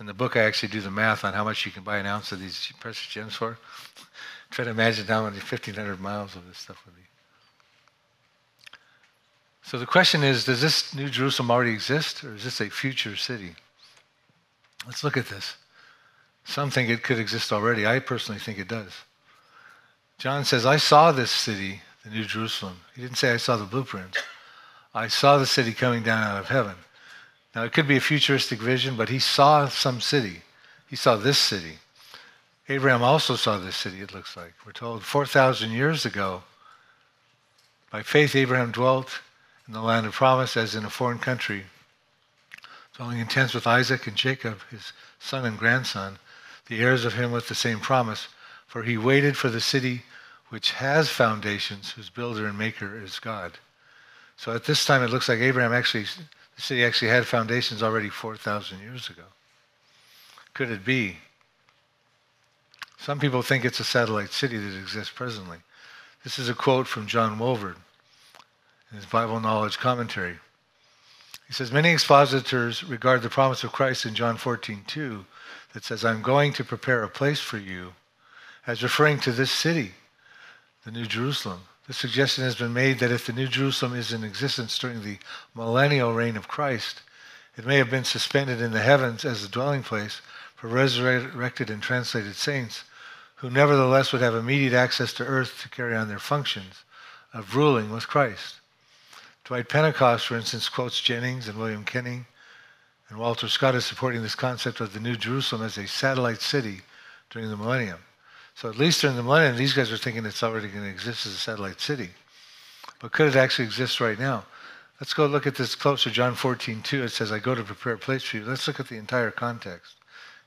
In the book, I actually do the math on how much you can buy an ounce of these precious gems for. Try to imagine how many 1,500 miles of this stuff would be. So the question is Does this New Jerusalem already exist, or is this a future city? Let's look at this. Some think it could exist already. I personally think it does. John says, I saw this city, the New Jerusalem. He didn't say I saw the blueprints. I saw the city coming down out of heaven. Now, it could be a futuristic vision, but he saw some city. He saw this city. Abraham also saw this city, it looks like. We're told 4,000 years ago, by faith, Abraham dwelt in the land of promise as in a foreign country, dwelling in tents with Isaac and Jacob, his son and grandson the heirs of him with the same promise, for he waited for the city which has foundations, whose builder and maker is God. So at this time, it looks like Abraham actually, the city actually had foundations already 4,000 years ago. Could it be? Some people think it's a satellite city that exists presently. This is a quote from John Walvoord in his Bible Knowledge Commentary. He says, Many expositors regard the promise of Christ in John 14, 2 that says, I'm going to prepare a place for you, as referring to this city, the New Jerusalem. The suggestion has been made that if the New Jerusalem is in existence during the millennial reign of Christ, it may have been suspended in the heavens as a dwelling place for resurrected and translated saints, who nevertheless would have immediate access to earth to carry on their functions of ruling with Christ. Dwight Pentecost, for instance, quotes Jennings and William Kelly and Walter Scott is supporting this concept of the New Jerusalem as a satellite city during the millennium. So at least during the millennium, these guys are thinking it's already going to exist as a satellite city. But could it actually exist right now? Let's go look at this closer. John 14, 2, it says, I go to prepare a place for you. Let's look at the entire context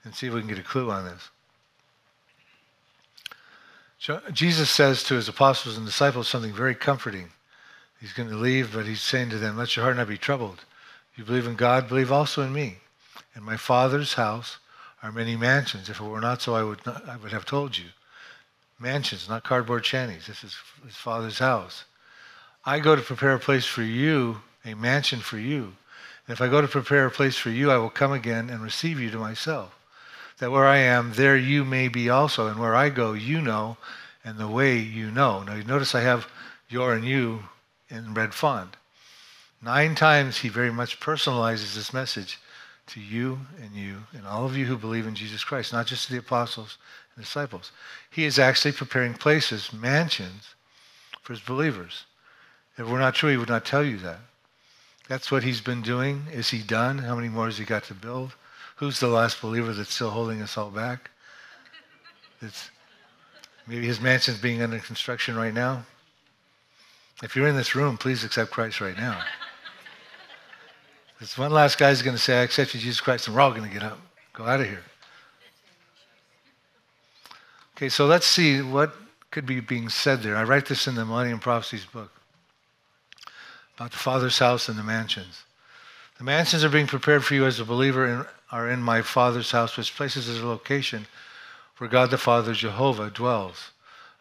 and see if we can get a clue on this. Jesus says to his apostles and disciples something very comforting. He's going to leave, but he's saying to them, Let your heart not be troubled. You believe in God, believe also in me. In my Father's house are many mansions. If it were not so, I would, not, I would have told you. Mansions, not cardboard shanties. This is his Father's house. I go to prepare a place for you, a mansion for you. And if I go to prepare a place for you, I will come again and receive you to myself. That where I am, there you may be also. And where I go, you know, and the way you know. Now, you notice I have your and you in red font. Nine times he very much personalizes this message to you and you and all of you who believe in Jesus Christ, not just to the apostles and disciples. He is actually preparing places, mansions, for his believers. If we're not true, he would not tell you that. That's what he's been doing. Is he done? How many more has he got to build? Who's the last believer that's still holding us all back? It's, maybe his mansion's being under construction right now. If you're in this room, please accept Christ right now. This one last guy's going to say, I accept you, Jesus Christ, and we're all going to get up, go out of here. Okay, so let's see what could be being said there. I write this in the Millennium Prophecies book about the Father's house and the mansions. The mansions are being prepared for you as a believer and are in my Father's house, which places as a location where God the Father, Jehovah, dwells.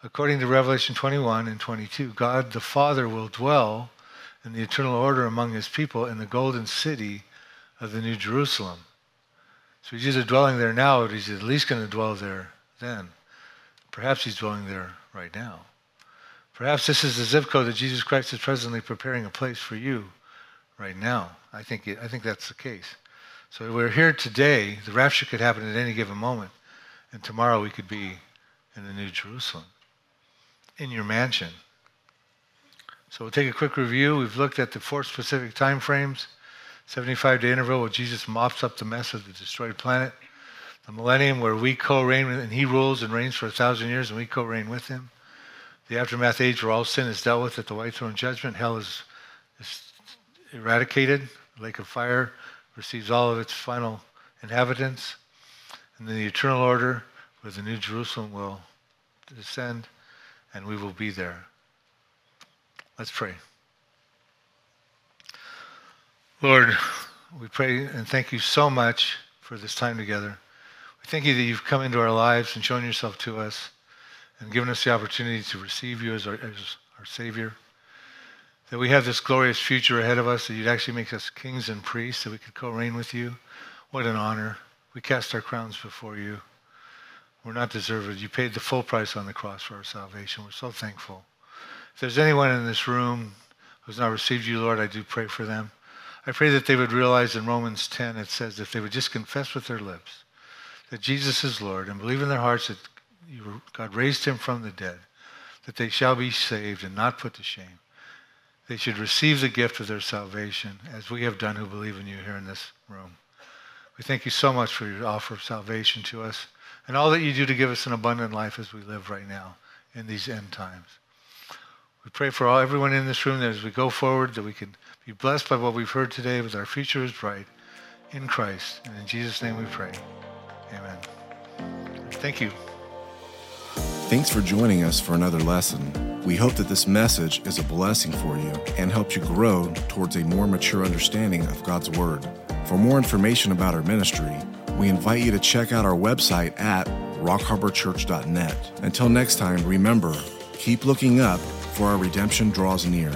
According to Revelation 21 and 22, God the Father will dwell and the eternal order among his people in the golden city of the New Jerusalem. So he's either dwelling there now or he's at least going to dwell there then. Perhaps he's dwelling there right now. Perhaps this is the zip code that Jesus Christ is presently preparing a place for you right now. I think, I think that's the case. So we're here today. The rapture could happen at any given moment. And tomorrow we could be in the New Jerusalem, in your mansion. So we'll take a quick review. We've looked at the four specific time frames 75 day interval where Jesus mops up the mess of the destroyed planet, the millennium where we co reign and he rules and reigns for a thousand years and we co reign with him, the aftermath age where all sin is dealt with at the white throne judgment, hell is, is eradicated, lake of fire receives all of its final inhabitants, and then the eternal order where the new Jerusalem will descend and we will be there. Let's pray. Lord, we pray and thank you so much for this time together. We thank you that you've come into our lives and shown yourself to us and given us the opportunity to receive you as our, as our Savior. That we have this glorious future ahead of us, that you'd actually make us kings and priests, that we could co reign with you. What an honor. We cast our crowns before you. We're not deserved. You paid the full price on the cross for our salvation. We're so thankful. If there's anyone in this room who's not received you, Lord, I do pray for them. I pray that they would realize in Romans 10 it says if they would just confess with their lips that Jesus is Lord and believe in their hearts that God raised him from the dead, that they shall be saved and not put to shame. They should receive the gift of their salvation as we have done who believe in you here in this room. We thank you so much for your offer of salvation to us and all that you do to give us an abundant life as we live right now in these end times. We pray for all, everyone in this room that as we go forward that we can be blessed by what we've heard today that our future is bright in Christ. And in Jesus' name we pray. Amen. Thank you. Thanks for joining us for another lesson. We hope that this message is a blessing for you and helps you grow towards a more mature understanding of God's Word. For more information about our ministry, we invite you to check out our website at rockharborchurch.net. Until next time, remember, keep looking up, for our redemption draws near.